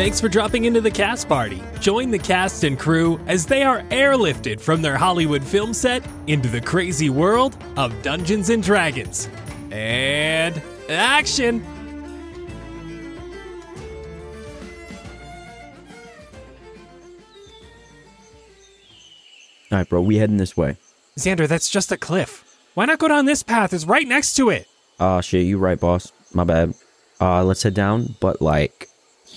Thanks for dropping into the cast party. Join the cast and crew as they are airlifted from their Hollywood film set into the crazy world of Dungeons and Dragons. And action! All right, bro, we heading this way. Xander, that's just a cliff. Why not go down this path? It's right next to it. Ah, shit, you're right, boss. My bad. Uh, let's head down, but like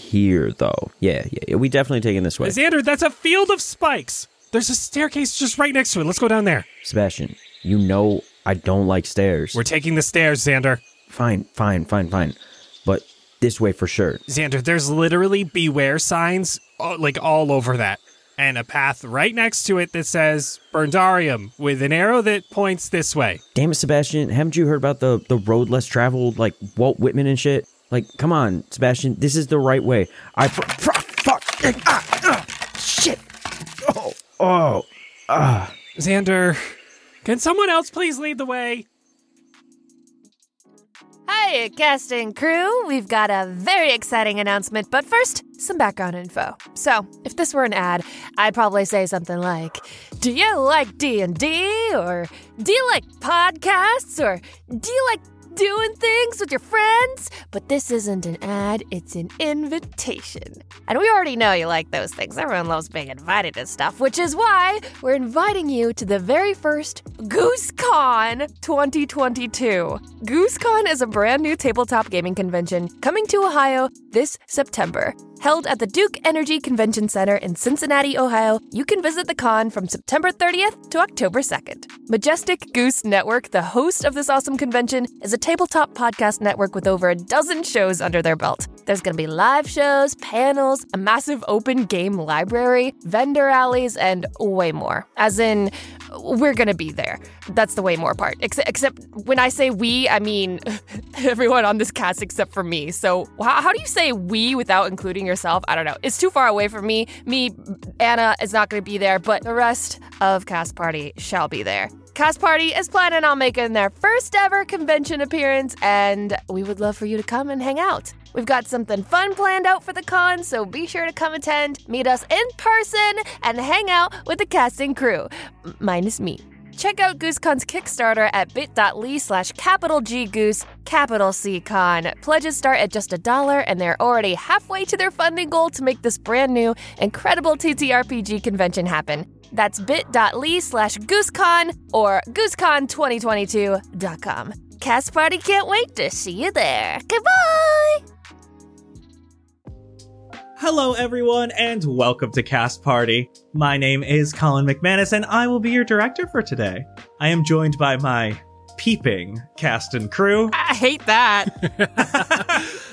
here though. Yeah, yeah, yeah. We definitely taking this way. Xander, that's a field of spikes. There's a staircase just right next to it. Let's go down there. Sebastian, you know I don't like stairs. We're taking the stairs, Xander. fine, fine, fine, fine. But this way for sure. Xander, there's literally beware signs uh, like all over that. And a path right next to it that says Berndarium with an arrow that points this way. Damn it, Sebastian, haven't you heard about the the road less traveled, like Walt Whitman and shit? Like, come on, Sebastian, this is the right way. I pr- pr- fuck ah, ah, shit. Oh, oh, ah. Xander, can someone else please lead the way? Hi, casting crew. We've got a very exciting announcement, but first, some background info. So, if this were an ad, I'd probably say something like, "Do you like D&D or do you like podcasts or do you like doing things with your friends?" But this isn't an ad, it's an invitation. And we already know you like those things. Everyone loves being invited to stuff, which is why we're inviting you to the very first GooseCon 2022. GooseCon is a brand new tabletop gaming convention coming to Ohio this September. Held at the Duke Energy Convention Center in Cincinnati, Ohio, you can visit the con from September 30th to October 2nd. Majestic Goose Network, the host of this awesome convention, is a tabletop podcast network with over a dozen shows under their belt. There's going to be live shows, panels, a massive open game library, vendor alleys, and way more. As in, we're going to be there. That's the way more part. Except, except when I say we, I mean everyone on this cast except for me. So, how, how do you say we without including yourself? I don't know. It's too far away for me. Me, Anna is not going to be there, but the rest of Cast Party shall be there. Cast Party is planning on making their first ever convention appearance, and we would love for you to come and hang out. We've got something fun planned out for the con, so be sure to come attend, meet us in person, and hang out with the casting crew, M- minus me. Check out GooseCon's Kickstarter at bit.ly slash capital G Goose, capital C Con. Pledges start at just a dollar, and they're already halfway to their funding goal to make this brand new, incredible TTRPG convention happen. That's bit.ly slash GooseCon or GooseCon2022.com. Cast Party can't wait to see you there. Goodbye! Hello, everyone, and welcome to Cast Party. My name is Colin McManus, and I will be your director for today. I am joined by my peeping cast and crew. I hate that.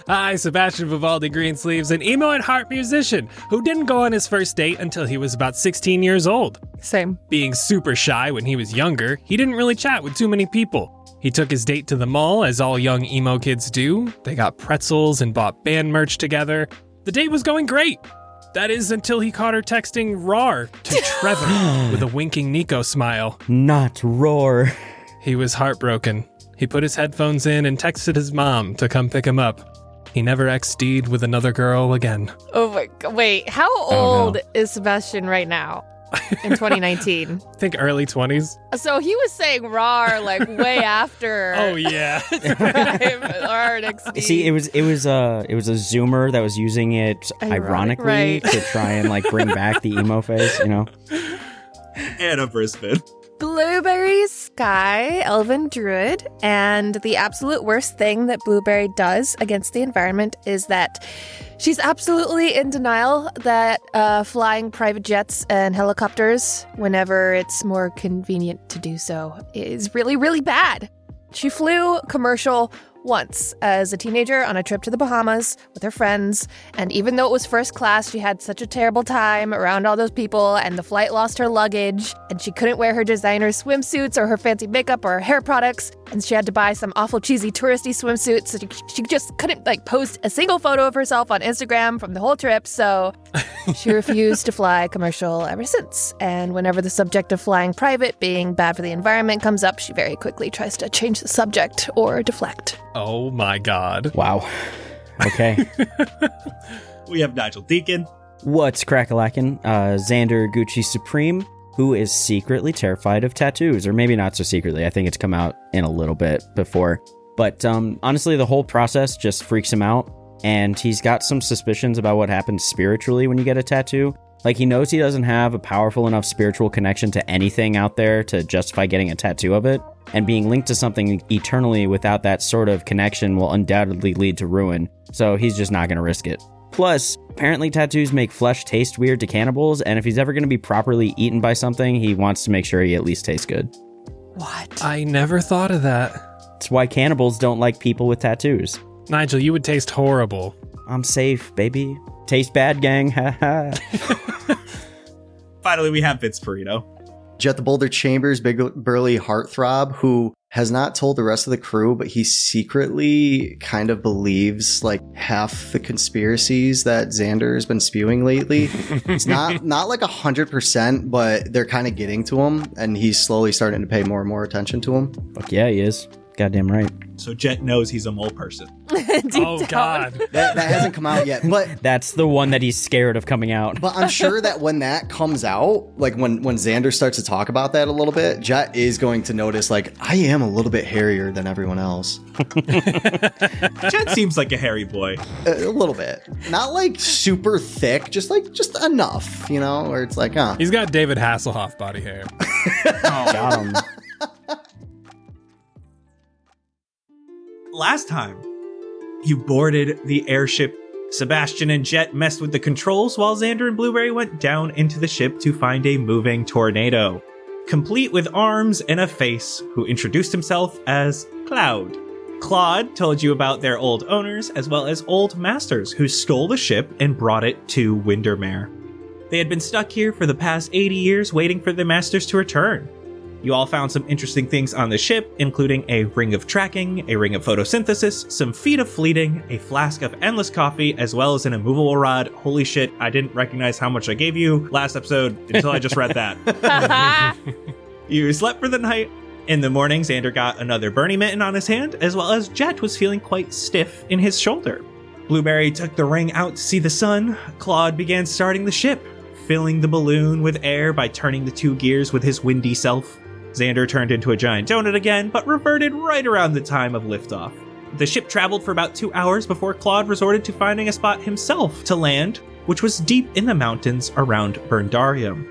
Hi, Sebastian Vivaldi Greensleeves, an emo at heart musician who didn't go on his first date until he was about 16 years old. Same. Being super shy when he was younger, he didn't really chat with too many people. He took his date to the mall, as all young emo kids do. They got pretzels and bought band merch together. The date was going great. That is until he caught her texting RAR to Trevor with a winking Nico smile. Not roar. He was heartbroken. He put his headphones in and texted his mom to come pick him up. He never XD'd with another girl again. Oh my god. Wait, how oh, no. old is Sebastian right now? In 2019. I think early 20s. so he was saying RAR like way after Oh, yeah. RAR. See, it was it was uh it was a zoomer that was using it Ironic, ironically right. to try and like bring back the emo face, you know. And Anna Brisbane. Blueberry Sky, Elven Druid, and the absolute worst thing that Blueberry does against the environment is that she's absolutely in denial that uh, flying private jets and helicopters, whenever it's more convenient to do so, is really, really bad. She flew commercial once as a teenager on a trip to the Bahamas with her friends, and even though it was first class, she had such a terrible time around all those people, and the flight lost her luggage, and she couldn't wear her designer swimsuits or her fancy makeup or her hair products, and she had to buy some awful cheesy touristy swimsuits, so she, she just couldn't like post a single photo of herself on Instagram from the whole trip, so she refused to fly commercial ever since. And whenever the subject of flying private being bad for the environment comes up, she very quickly tries to change the subject or deflect. Oh my god. Wow. Okay. We have Nigel Deacon. What's crackalackin'? Uh, Xander Gucci Supreme, who is secretly terrified of tattoos, or maybe not so secretly. I think it's come out in a little bit before. But um, honestly, the whole process just freaks him out, and he's got some suspicions about what happens spiritually when you get a tattoo. Like he knows he doesn't have a powerful enough spiritual connection to anything out there to justify getting a tattoo of it, and being linked to something eternally without that sort of connection will undoubtedly lead to ruin. So he's just not going to risk it. Plus, apparently tattoos make flesh taste weird to cannibals, and if he's ever going to be properly eaten by something, he wants to make sure he at least tastes good. What? I never thought of that. That's why cannibals don't like people with tattoos. Nigel, you would taste horrible. I'm safe, baby. Taste bad, gang. Haha. Finally, we have Vince Perino. Jet the Boulder Chambers, big burly heartthrob, who has not told the rest of the crew, but he secretly kind of believes like half the conspiracies that Xander has been spewing lately. it's not not like a hundred percent, but they're kind of getting to him, and he's slowly starting to pay more and more attention to him. Fuck yeah, he is. Goddamn right. So Jet knows he's a mole person. Oh down. god. That, that hasn't come out yet, but That's the one that he's scared of coming out. But I'm sure that when that comes out, like when when Xander starts to talk about that a little bit, Jet is going to notice like I am a little bit hairier than everyone else. Jet seems like a hairy boy. A, a little bit. Not like super thick, just like just enough, you know, where it's like, huh. He's got David Hasselhoff body hair. Got him. Last time, you boarded the airship. Sebastian and Jet messed with the controls while Xander and Blueberry went down into the ship to find a moving tornado, complete with arms and a face, who introduced himself as Cloud. Claude told you about their old owners as well as old masters who stole the ship and brought it to Windermere. They had been stuck here for the past 80 years waiting for the masters to return. You all found some interesting things on the ship, including a ring of tracking, a ring of photosynthesis, some feet of fleeting, a flask of endless coffee, as well as an immovable rod. Holy shit, I didn't recognize how much I gave you last episode until I just read that. you slept for the night. In the morning, Xander got another Bernie mitten on his hand, as well as Jet was feeling quite stiff in his shoulder. Blueberry took the ring out to see the sun. Claude began starting the ship, filling the balloon with air by turning the two gears with his windy self. Xander turned into a giant donut again, but reverted right around the time of liftoff. The ship traveled for about two hours before Claude resorted to finding a spot himself to land, which was deep in the mountains around Berndarium.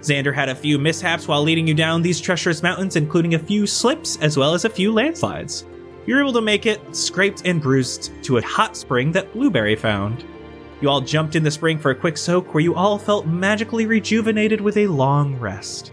Xander had a few mishaps while leading you down these treacherous mountains, including a few slips as well as a few landslides. You were able to make it, scraped and bruised, to a hot spring that Blueberry found. You all jumped in the spring for a quick soak where you all felt magically rejuvenated with a long rest.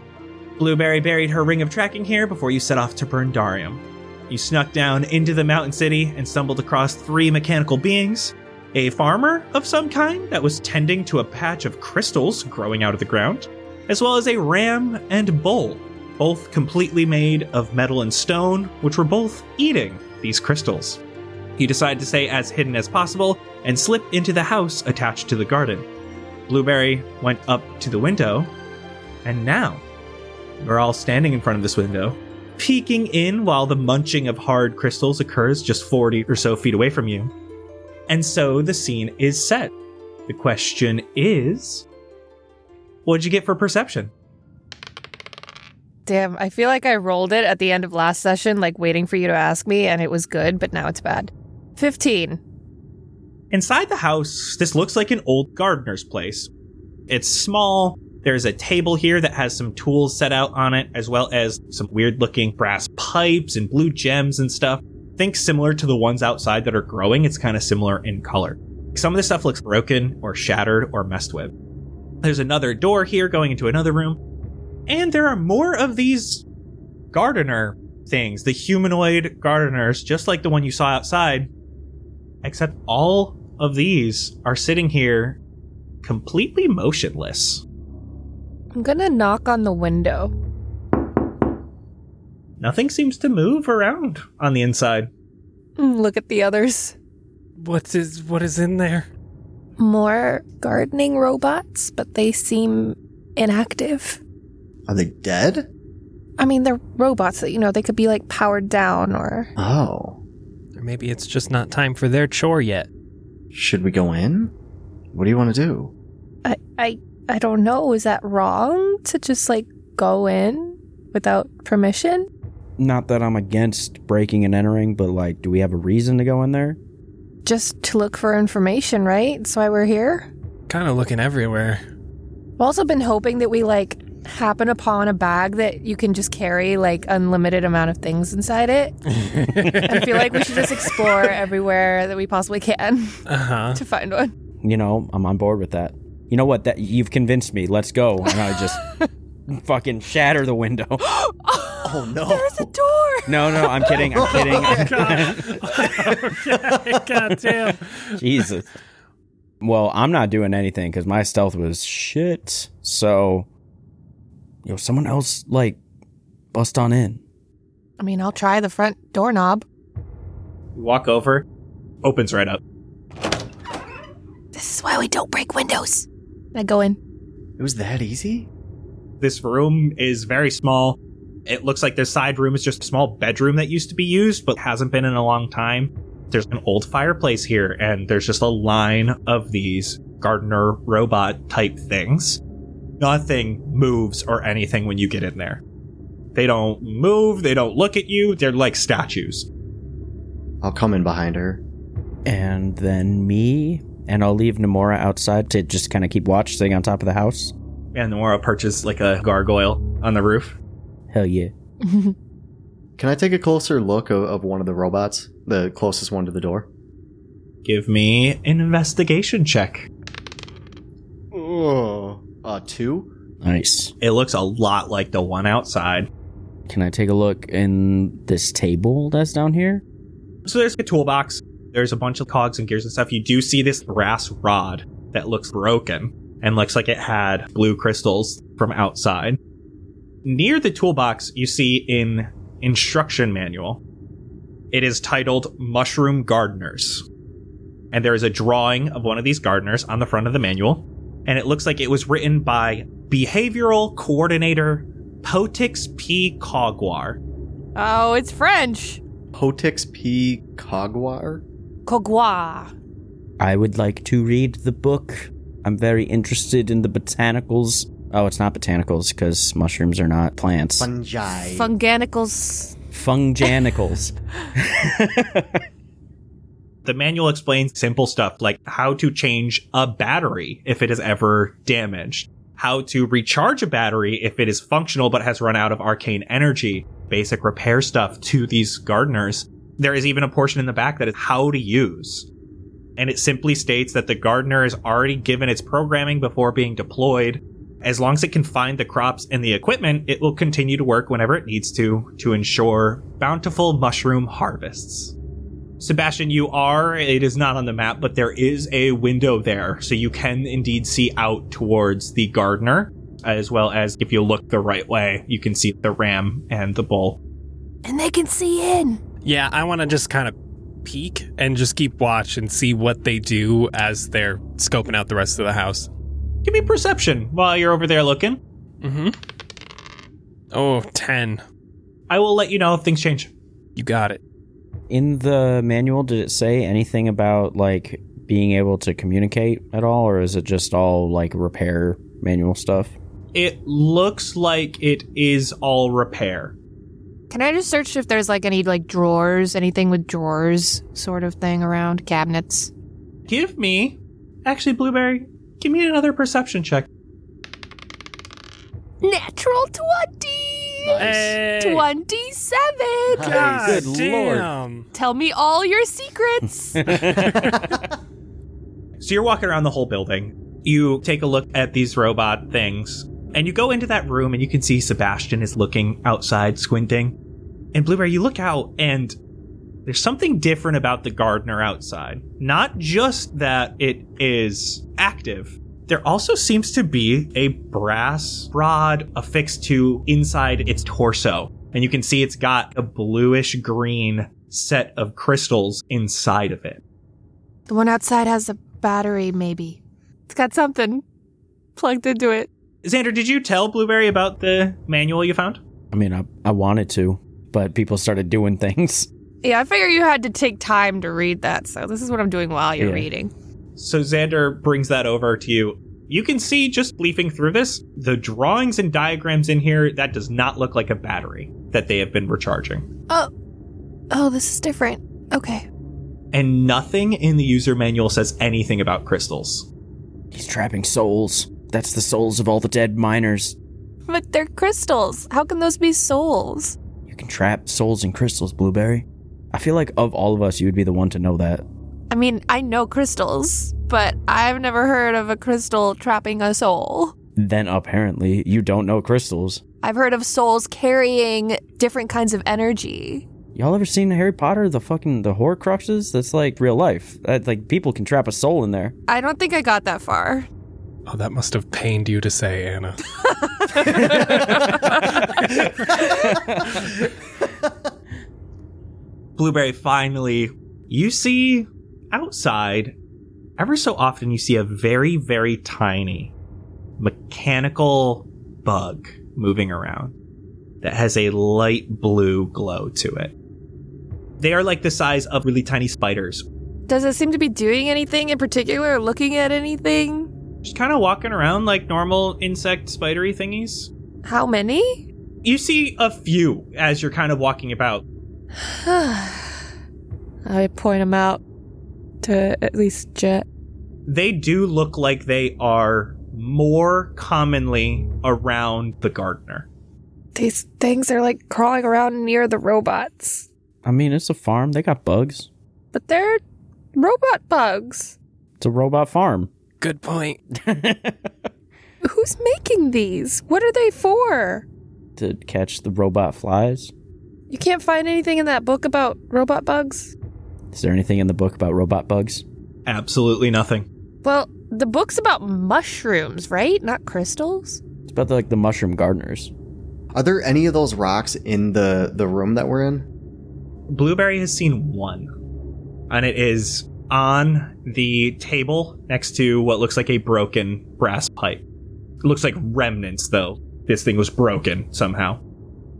Blueberry buried her ring of tracking here before you set off to Berndarium. You snuck down into the mountain city and stumbled across three mechanical beings a farmer of some kind that was tending to a patch of crystals growing out of the ground, as well as a ram and bull, both completely made of metal and stone, which were both eating these crystals. You decide to stay as hidden as possible and slip into the house attached to the garden. Blueberry went up to the window, and now you're all standing in front of this window, peeking in while the munching of hard crystals occurs just 40 or so feet away from you. And so the scene is set. The question is What'd you get for perception? Damn, I feel like I rolled it at the end of last session, like waiting for you to ask me, and it was good, but now it's bad. 15. Inside the house, this looks like an old gardener's place. It's small. There's a table here that has some tools set out on it, as well as some weird looking brass pipes and blue gems and stuff. Think similar to the ones outside that are growing. It's kind of similar in color. Some of the stuff looks broken or shattered or messed with. There's another door here going into another room. And there are more of these gardener things, the humanoid gardeners, just like the one you saw outside. Except all of these are sitting here completely motionless. I'm gonna knock on the window. Nothing seems to move around on the inside. Mm, Look at the others. What is what is in there? More gardening robots, but they seem inactive. Are they dead? I mean, they're robots that, you know, they could be like powered down or. Oh. Or maybe it's just not time for their chore yet. Should we go in? What do you want to do? I, I, I don't know. Is that wrong to just like go in without permission? Not that I'm against breaking and entering, but like, do we have a reason to go in there? Just to look for information, right? That's why we're here. Kind of looking everywhere. I've also been hoping that we like happen upon a bag that you can just carry like unlimited amount of things inside it. I feel like we should just explore everywhere that we possibly can Uh huh. to find one. You know, I'm on board with that. You know what? That you've convinced me. Let's go. And I just fucking shatter the window. Oh, oh no. There's a door. No, no, I'm kidding. I'm oh, kidding. God damn. Jesus. Well, I'm not doing anything because my stealth was shit. So, yo, someone else like bust on in. I mean, I'll try the front doorknob. You walk over, opens right up. This is why we don't break windows. I go in. It was that easy? This room is very small. It looks like this side room is just a small bedroom that used to be used, but hasn't been in a long time. There's an old fireplace here, and there's just a line of these gardener robot type things. Nothing moves or anything when you get in there. They don't move, they don't look at you, they're like statues. I'll come in behind her. And then me, and I'll leave Namora outside to just kind of keep watch, sitting on top of the house. And Nora perches like a gargoyle on the roof. Hell yeah. Can I take a closer look of, of one of the robots? The closest one to the door? Give me an investigation check. Oh. Uh, two? Nice. It looks a lot like the one outside. Can I take a look in this table that's down here? So there's a toolbox. There's a bunch of cogs and gears and stuff. You do see this brass rod that looks broken and looks like it had blue crystals from outside. Near the toolbox, you see an instruction manual. It is titled Mushroom Gardeners. And there is a drawing of one of these gardeners on the front of the manual. And it looks like it was written by Behavioral Coordinator Potix P. Cogwar. Oh, it's French. Potix P. Cogwar? Cogwa. I would like to read the book. I'm very interested in the botanicals. Oh, it's not botanicals because mushrooms are not plants. Fungi. Funganicals. Funganicals. The manual explains simple stuff like how to change a battery if it is ever damaged, how to recharge a battery if it is functional but has run out of arcane energy, basic repair stuff to these gardeners. There is even a portion in the back that is how to use. And it simply states that the gardener is already given its programming before being deployed. As long as it can find the crops and the equipment, it will continue to work whenever it needs to to ensure bountiful mushroom harvests. Sebastian, you are, it is not on the map, but there is a window there, so you can indeed see out towards the gardener, as well as if you look the right way, you can see the ram and the bull. And they can see in. Yeah, I want to just kind of peek and just keep watch and see what they do as they're scoping out the rest of the house. Give me perception while you're over there looking. Mm-hmm. Oh, 10. I will let you know if things change. You got it. In the manual, did it say anything about like being able to communicate at all, or is it just all like repair manual stuff? It looks like it is all repair. Can I just search if there's like any like drawers, anything with drawers sort of thing around cabinets? Give me, actually, Blueberry, give me another perception check. Natural 20! Hey. 27! God Good lord. Tell me all your secrets. So you're walking around the whole building. You take a look at these robot things, and you go into that room and you can see Sebastian is looking outside, squinting. And Blueberry, you look out and there's something different about the gardener outside. Not just that it is active, there also seems to be a brass rod affixed to inside its torso. And you can see it's got a bluish green set of crystals inside of it. the one outside has a battery, maybe. It's got something plugged into it. Xander, did you tell Blueberry about the manual you found? I mean, I, I wanted to, but people started doing things. Yeah, I figure you had to take time to read that, so this is what I'm doing while you're Yeah. reading. So Xander brings that over to you. You can see just leafing through this, the drawings and diagrams in here, that does not look like a battery that they have been recharging. Oh, oh, this is different. Okay. And nothing in the user manual says anything about crystals. He's trapping souls. That's the souls of all the dead miners. But they're crystals. How can those be souls? You can trap souls in crystals, Blueberry. I feel like of all of us, you would be the one to know that. I mean, I know crystals, but I've never heard of a crystal trapping a soul. Then apparently, you don't know crystals. I've heard of souls carrying different kinds of energy. Y'all ever seen Harry Potter, the fucking the Horcruxes? That's like real life. That, like people can trap a soul in there. I don't think I got that far. Oh, that must have pained you to say, Anna. Blueberry, finally, you see outside, ever so often, you see a very, very tiny mechanical bug moving around that has a light blue glow to it. They are like the size of really tiny spiders, Does it seem to be doing anything in particular or looking at anything? Just kind of walking around like normal insect spidery thingies. How many? You see a few as you're kind of walking about. I point them out to at least Jet. They do look like they are more commonly around the gardener. These things are like crawling around near the robots. I mean, it's a farm. They got bugs. But they're robot bugs. It's a robot farm. Good point. Who's making these? What are they for? to catch the robot flies. You can't find anything in that book about robot bugs? Is there anything in the book about robot bugs? Absolutely nothing. Well, the book's about mushrooms, right? Not crystals? It's about the, like the mushroom gardeners. Are there any of those rocks in the the room that we're in? Blueberry has seen one, and it is on the table next to what looks like a broken brass pipe. It looks like remnants, though. This thing was broken somehow.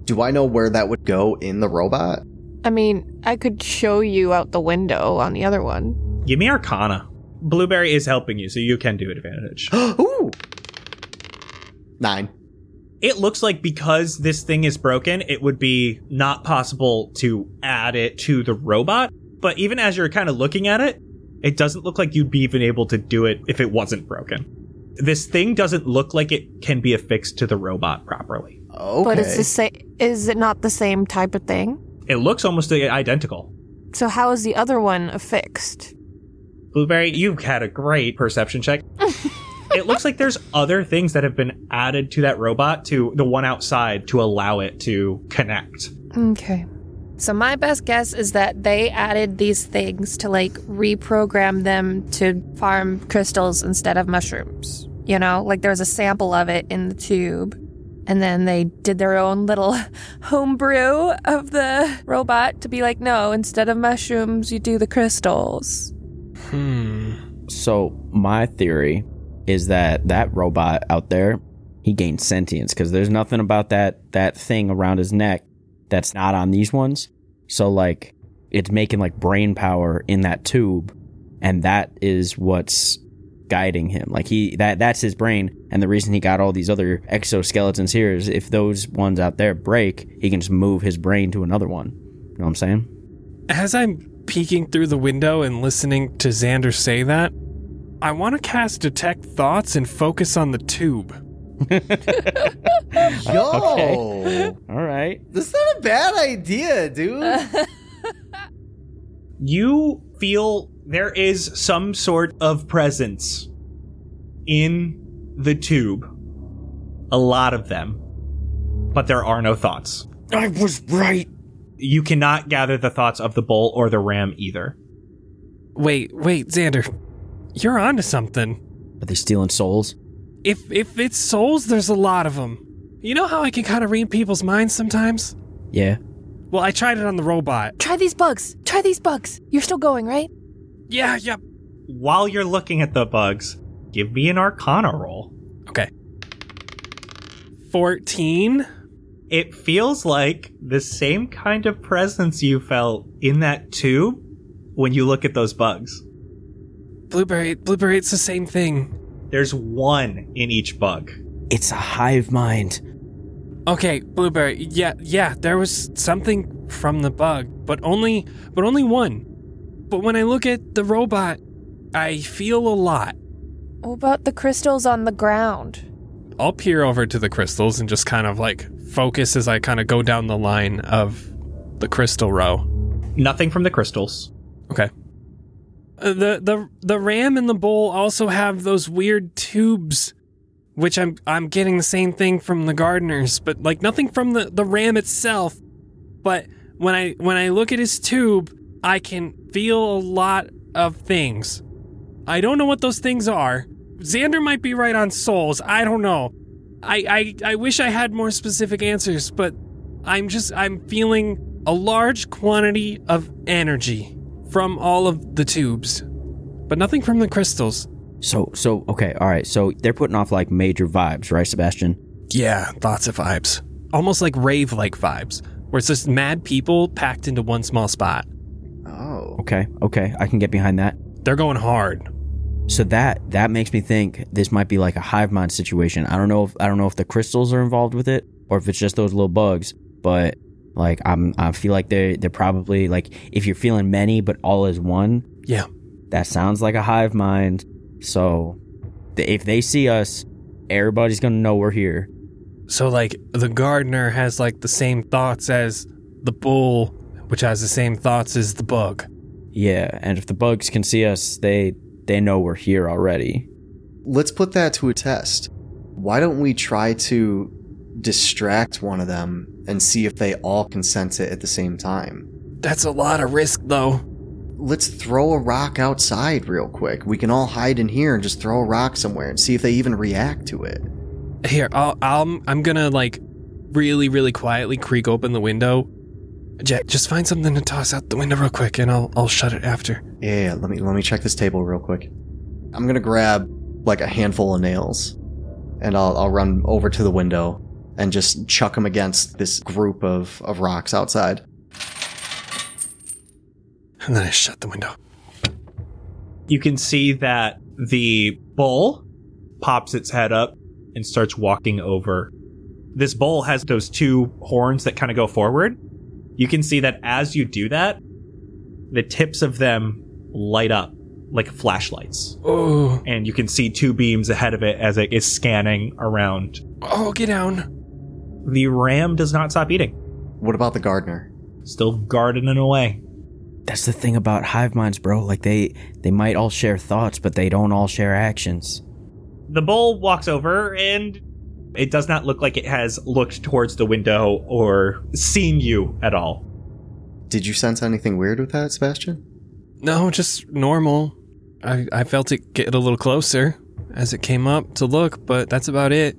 Do I know where that would go in the robot? I mean, I could show you out the window on the other one. Give me Arcana. Blueberry is helping you, so you can do advantage. Ooh, nine. it looks like because this thing is broken, it would be not possible to add it to the robot. But even as you're kind of looking at it, it doesn't look like you'd be even able to do it if it wasn't broken. This thing doesn't look like it can be affixed to the robot properly. Okay. But it's the same. Is it not the same type of thing? It looks almost identical. So how is the other one affixed? Blueberry, you've had a great perception check. it looks like there's other things that have been added to that robot, to the one outside, to allow it to connect. Okay. So my best guess is that they added these things to like reprogram them to farm crystals instead of mushrooms. You know, like there was a sample of it in the tube. And then they did their own little homebrew of the robot to be like, no, instead of mushrooms, you do the crystals. Hmm. So my theory is that that robot out there, he gained sentience because there's nothing about that that thing around his neck that's not on these ones. So like it's making like brain power in that tube and that is what's guiding him. Like he that that's his brain and the reason he got all these other exoskeletons here is if those ones out there break, he can just move his brain to another one. You know what I'm saying? As I'm peeking through the window and listening to Xander say that, I want to cast Detect Thoughts and focus on the tube. Yo, Okay. All right. That's not a bad idea, dude. You feel there is some sort of presence in the tube. A lot of them. But there are no thoughts. I was right. You cannot gather the thoughts of the bull or the ram either. Wait, wait, Xander. You're onto something. Are they stealing souls? If if it's souls, there's a lot of them. You know how I can kind of read people's minds sometimes? Yeah. Well, I tried it on the robot. Try these bugs. Try these bugs. You're still going, right? Yeah, yeah. While you're looking at the bugs, give me an arcana roll. Okay. 14? It feels like the same kind of presence you felt in that tube when you look at those bugs. Blueberry, blueberry, it's the same thing. There's one in each bug. It's a hive mind. Okay, blueberry. Yeah, yeah, there was something from the bug, but only but only one. But when I look at the robot, I feel a lot. What about the crystals on the ground? I'll peer over to the crystals and just kind of like focus as I kind of go down the line of the crystal row. Nothing from the crystals. Okay. The the the ram and the bull also have those weird tubes, which I'm I'm getting the same thing from the gardeners, but like nothing from the the ram itself. But when I when I look at his tube, I can feel a lot of things. I don't know what those things are. Xander might be right on souls. I don't know. I I, I wish I had more specific answers, but I'm just I'm feeling a large quantity of energy from all of the tubes, but nothing from the crystals. So so okay, all right. So they're putting off like major vibes, right, Sebastian? Yeah, lots of vibes. Almost like rave like vibes, where it's just mad people packed into one small spot. oh, Okay, okay, I can get behind that. They're going hard. So that that makes me think this might be like a hive mind situation. I don't know if I don't know if the crystals are involved with it or if it's just those little bugs, but like I'm I feel like they they're probably like if you're feeling many but all is one, Yeah. that sounds like a hive mind. So th- if they see us, everybody's going to know we're here. So like the gardener has like the same thoughts as the bull, which has the same thoughts as the bug. Yeah, and if the bugs can see us, they they know we're here already. let's put that to a test. Why don't we try to distract one of them and see if they all can sense it at the same time? That's a lot of risk though. Let's throw a rock outside real quick. We can all hide in here and just throw a rock somewhere and see if they even react to it. Here, I'll, I'll I'm gonna like really, really quietly creak open the window. Jack, just find something to toss out the window real quick, and I'll I'll shut it after. Yeah, yeah, let me let me check this table real quick. I'm gonna grab like a handful of nails, and I'll I'll run over to the window and just chuck them against this group of of rocks outside. And then I shut the window. You can see that the bull pops its head up and starts walking over. This bull has those two horns that kind of go forward. You can see that as you do that, the tips of them light up like flashlights. Oh, And you can see two beams ahead of it as it is scanning around. oh, get down. The ram does not stop eating, What about the gardener? still gardening away. That's the thing about hive minds, bro. Like they they might all share thoughts, but they don't all share actions. The bull walks over and it does not look like it has looked towards the window or seen you at all. Did you sense anything weird with that, Sebastian? No, just normal. I I felt it get a little closer as it came up to look, but that's about it.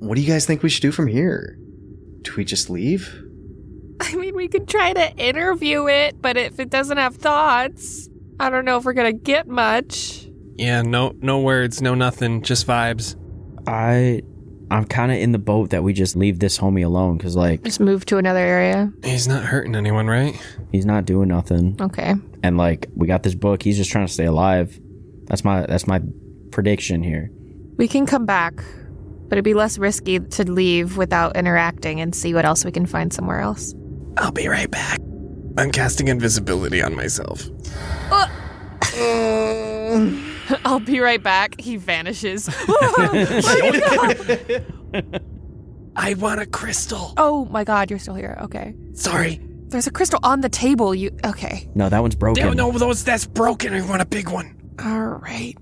What do you guys think we should do from here? Do we just leave? I mean, we could try to interview it, but if it doesn't have thoughts, I don't know if we're gonna get much. Yeah, no no words, no nothing, just vibes. I I'm kind of in the boat that we just leave this homie alone because, like, Just move to another area. He's not hurting anyone, right? he's not doing nothing, Okay. and like, we got this book. He's just trying to stay alive. That's my that's my prediction here. We can come back, but it'd be less risky to leave without interacting and see what else we can find somewhere else. I'll be right back. I'm casting invisibility on myself. Uh, I'll be right back. He vanishes. Oh I want a crystal. oh my god, you're still here. Okay. Sorry. There's a crystal on the table. You okay. No, that one's broken. No, no, those that's broken. I want a big one. All right.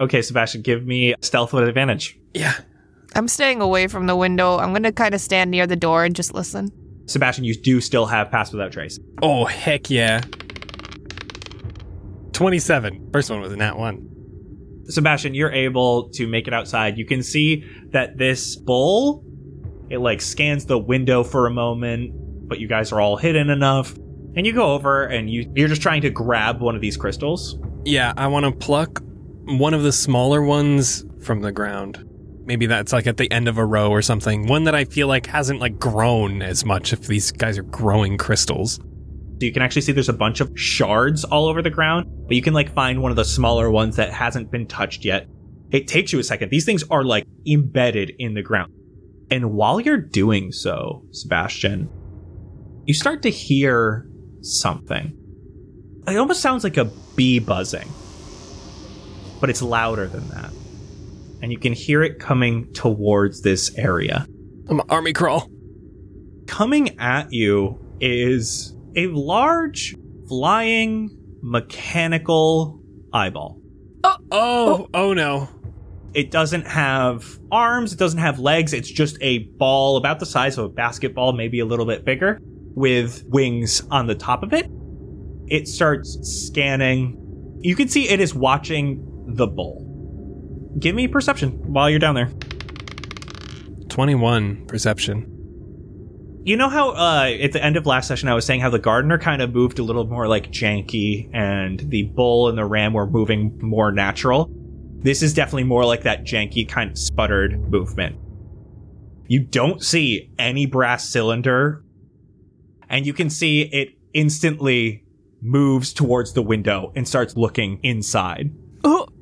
Okay, Sebastian, give me stealth with advantage. Yeah. I'm staying away from the window. I'm gonna kind of stand near the door and just listen. Sebastian, you do still have pass without trace. Oh heck yeah. Twenty-seven. First one was a nat one. Sebastian, you're able to make it outside. You can see that this bull, it like scans the window for a moment, but you guys are all hidden enough. And you go over and you you're just trying to grab one of these crystals. Yeah, I want to pluck one of the smaller ones from the ground. Maybe that's like at the end of a row or something. One that I feel like hasn't like grown as much if these guys are growing crystals. So you can actually see there's a bunch of shards all over the ground, but you can like find one of the smaller ones that hasn't been touched yet. It takes you a second. These things are like embedded in the ground. And while you're doing so, Sebastian, you start to hear something. It almost sounds like a bee buzzing, but it's louder than that. And you can hear it coming towards this area. I'm army crawl. Coming at you is a large, flying, mechanical eyeball. Oh, oh no. It doesn't have arms, it doesn't have legs, it's just a ball about the size of a basketball, maybe a little bit bigger, with wings on the top of it. It starts scanning. You can see it is watching the bull. Give me perception while you're down there. 21 perception. You know how uh, at the end of last session I was saying how the gardener kind of moved a little more like janky and the bull and the ram were moving more natural? This is definitely more like that janky kind of sputtered movement. You don't see any brass cylinder, and you can see it instantly moves towards the window and starts looking inside.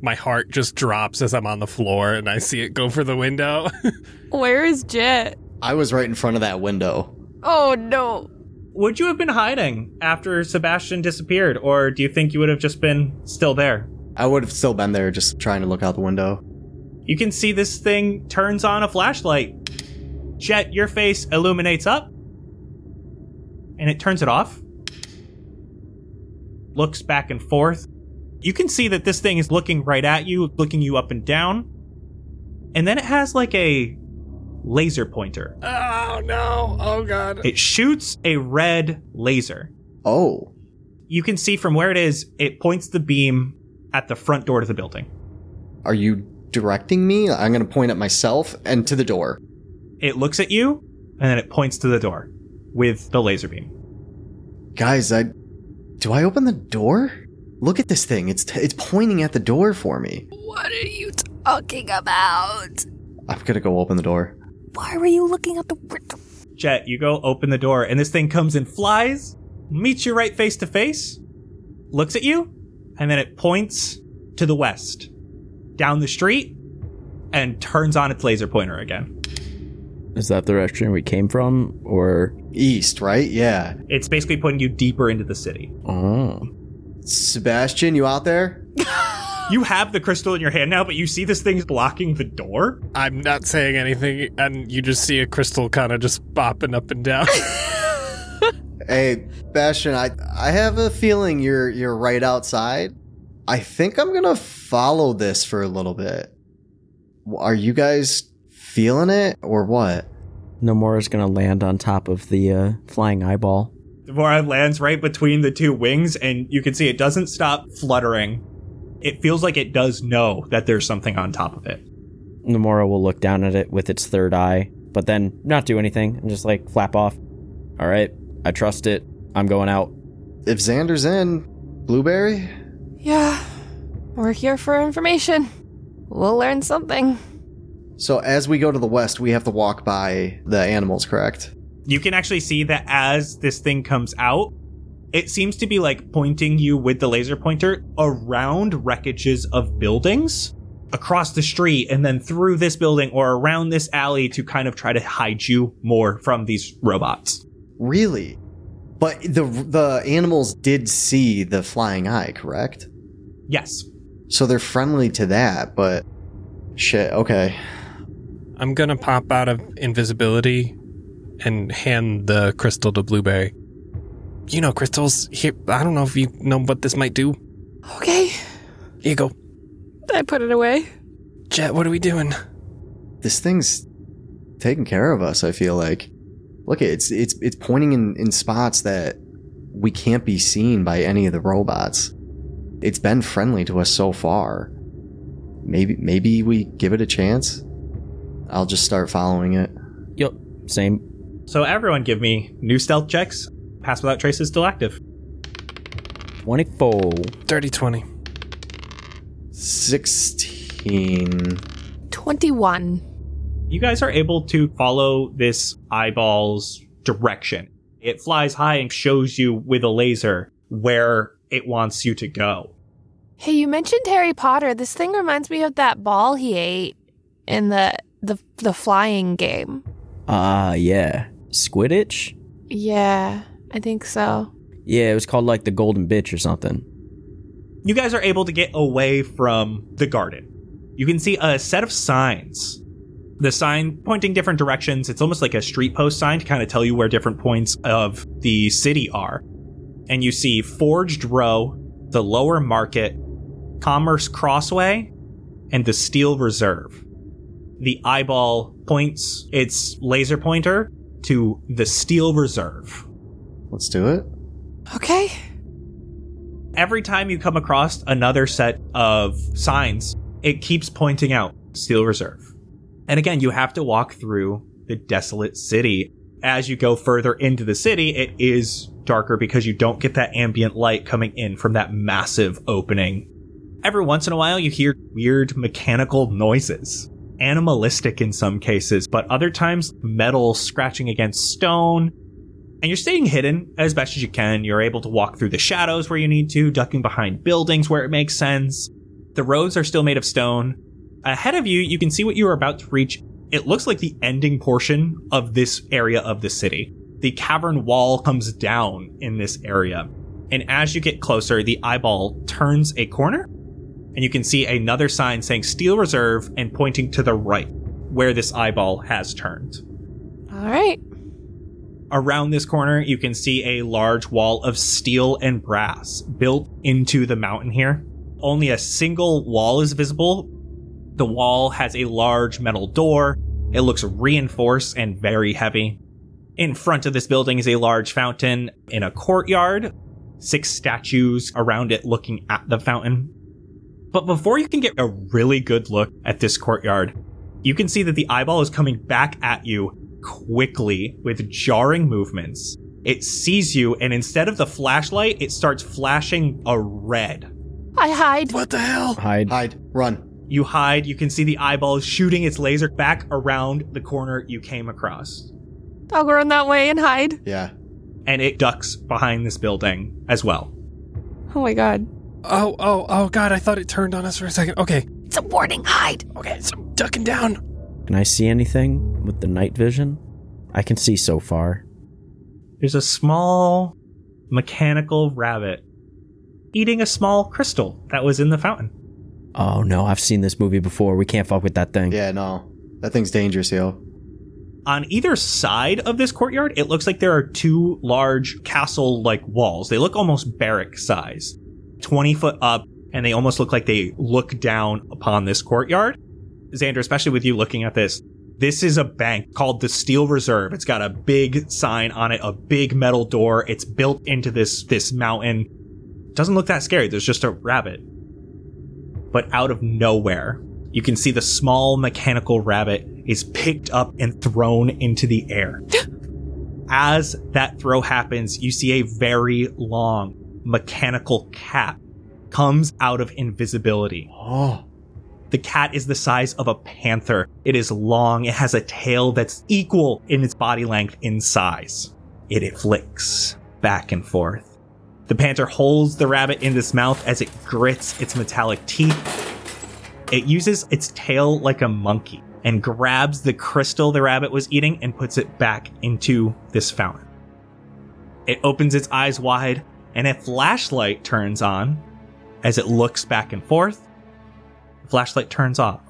My heart just drops as I'm on the floor and I see it go for the window. Where is Jet? I was right in front of that window. Oh no. Would you have been hiding after Sebastian disappeared, or do you think you would have just been still there? I would have still been there just trying to look out the window. You can see this thing turns on a flashlight. Jet, your face illuminates up. And it turns it off. Looks back and forth. You can see that this thing is looking right at you, looking you up and down. And then it has like a laser pointer. oh no. Oh god. It shoots a red laser. Oh, You can see from where it is, it points the beam at the front door to the building. are you directing me? I'm going to point at myself and to the door. It looks at you, and then it points to the door with the laser beam. Guys, I do I open the door? Look at this thing. It's it's pointing at the door for me. What are you talking about? I'm going to go open the door. Why were you looking at the window? Jet, you go open the door, and this thing comes and flies, meets you right face to face, looks at you, and then it points to the west, down the street, and turns on its laser pointer again. Is that the direction we came from, or? East, right? Yeah. It's basically putting you deeper into the city. Oh, Sebastian, you out there? You have the crystal in your hand now, but you see this thing's blocking the door. I'm not saying anything and you just see a crystal kind of just bopping up and down. Hey, Bastion, I I have a feeling you're you're right outside. I think I'm gonna follow this for a little bit. Are you guys feeling it or what? Nomura's gonna land on top of the uh, flying eyeball. Devora lands right between the two wings, and you can see it doesn't stop fluttering. It feels like it does know that there's something on top of it. Nomura will look down at it with its third eye, but then not do anything and just like flap off. All right, I trust it. I'm going out. If Xander's in, Blueberry? Yeah. We're here for information. We'll learn something. So as we go to the west, we have to walk by the animals, correct? You can actually see that as this thing comes out, it seems to be like pointing you with the laser pointer around wreckages of buildings across the street and then through this building or around this alley to kind of try to hide you more from these robots. Really? But the the animals did see the flying eye, correct? Yes. So they're friendly to that, but shit, okay. I'm gonna pop out of invisibility and hand the crystal to Blueberry. You know crystals. Here, I don't know if you know what this might do. Okay. Here you go. I put it away. Jet, what are we doing? This thing's taking care of us, I feel like. Look, it's it's it's pointing in, in spots that we can't be seen by any of the robots. It's been friendly to us so far. Maybe maybe we give it a chance. I'll just start following it. Yep, same. So everyone give me new stealth checks. Pass without trace is still active. 24. Dirty 20. 16 21. You guys are able to follow this eyeball's direction. It flies high and shows you with a laser where it wants you to go. Hey, you mentioned Harry Potter. This thing reminds me of that ball he ate in the the the flying game. Ah, yeah. Squidditch? Yeah, I think so. Yeah, it was called like the Golden Bitch or something. You guys are able to get away from the garden. You can see a set of signs. The sign pointing different directions. It's almost like a street post sign to kind of tell you where different points of the city are. And you see Forged Row, the Lower Market, Commerce Crossway, and the Steel Reserve. The eyeball points its laser pointer to the Steel Reserve. Let's do it. Okay. every time you come across another set of signs, it keeps pointing out Steel Reserve. And again, you have to walk through the desolate city. As you go further into the city, it is darker because you don't get that ambient light coming in from that massive opening. Every once in a while, you hear weird mechanical noises. Animalistic in some cases, but other times metal scratching against stone, and you're staying hidden as best as you can. You're able to walk through the shadows where you need to, ducking behind buildings where it makes sense. The roads are still made of stone. Ahead of you, you can see what you are about to reach. It looks like the ending portion of this area of the city. The cavern wall comes down in this area. And as you get closer, the eyeball turns a corner, and you can see another sign saying Steel Reserve and pointing to the right, where this eyeball has turned. All right. Around this corner, you can see a large wall of steel and brass built into the mountain here. Only a single wall is visible. The wall has a large metal door. It looks reinforced and very heavy. In front of this building is a large fountain in a courtyard, six statues around it looking at the fountain. But before you can get a really good look at this courtyard, you can see that the eyeball is coming back at you quickly with jarring movements. It sees you, and instead of the flashlight, it starts flashing a red. I hide. What the hell? Hide. Hide. Run. You hide, you can see the eyeball shooting its laser back around the corner you came across. I'll go run that way and hide. Yeah. And it ducks behind this building as well. Oh my god. Oh, oh, oh, God, I thought it turned on us for a second. Okay, It's a warning. Hide. okay, so I'm ducking down. Can I see anything with the night vision? I can see so far. There's a small mechanical rabbit eating a small crystal that was in the fountain. Oh no, I've seen this movie before. We can't fuck with that thing. Yeah, no. That thing's dangerous, yo. On either side of this courtyard, it looks like there are two large castle like walls. They look almost barrack size, 20 foot up, and they almost look like they look down upon this courtyard. Xander, especially with you looking at this, this is a bank called the Steel Reserve. It's got a big sign on it, a big metal door. It's built into this this mountain. Doesn't look that scary. There's just a rabbit. But out of nowhere, you can see the small mechanical rabbit is picked up and thrown into the air. As that throw happens, you see a very long mechanical cat comes out of invisibility. Oh. The cat is the size of a panther. It is long. It has a tail that's equal in its body length in size. It, it flicks back and forth. The panther holds the rabbit in its mouth as it grits its metallic teeth. It uses its tail like a monkey and grabs the crystal the rabbit was eating and puts it back into this fountain. It opens its eyes wide and a flashlight turns on as it looks back and forth flashlight turns off.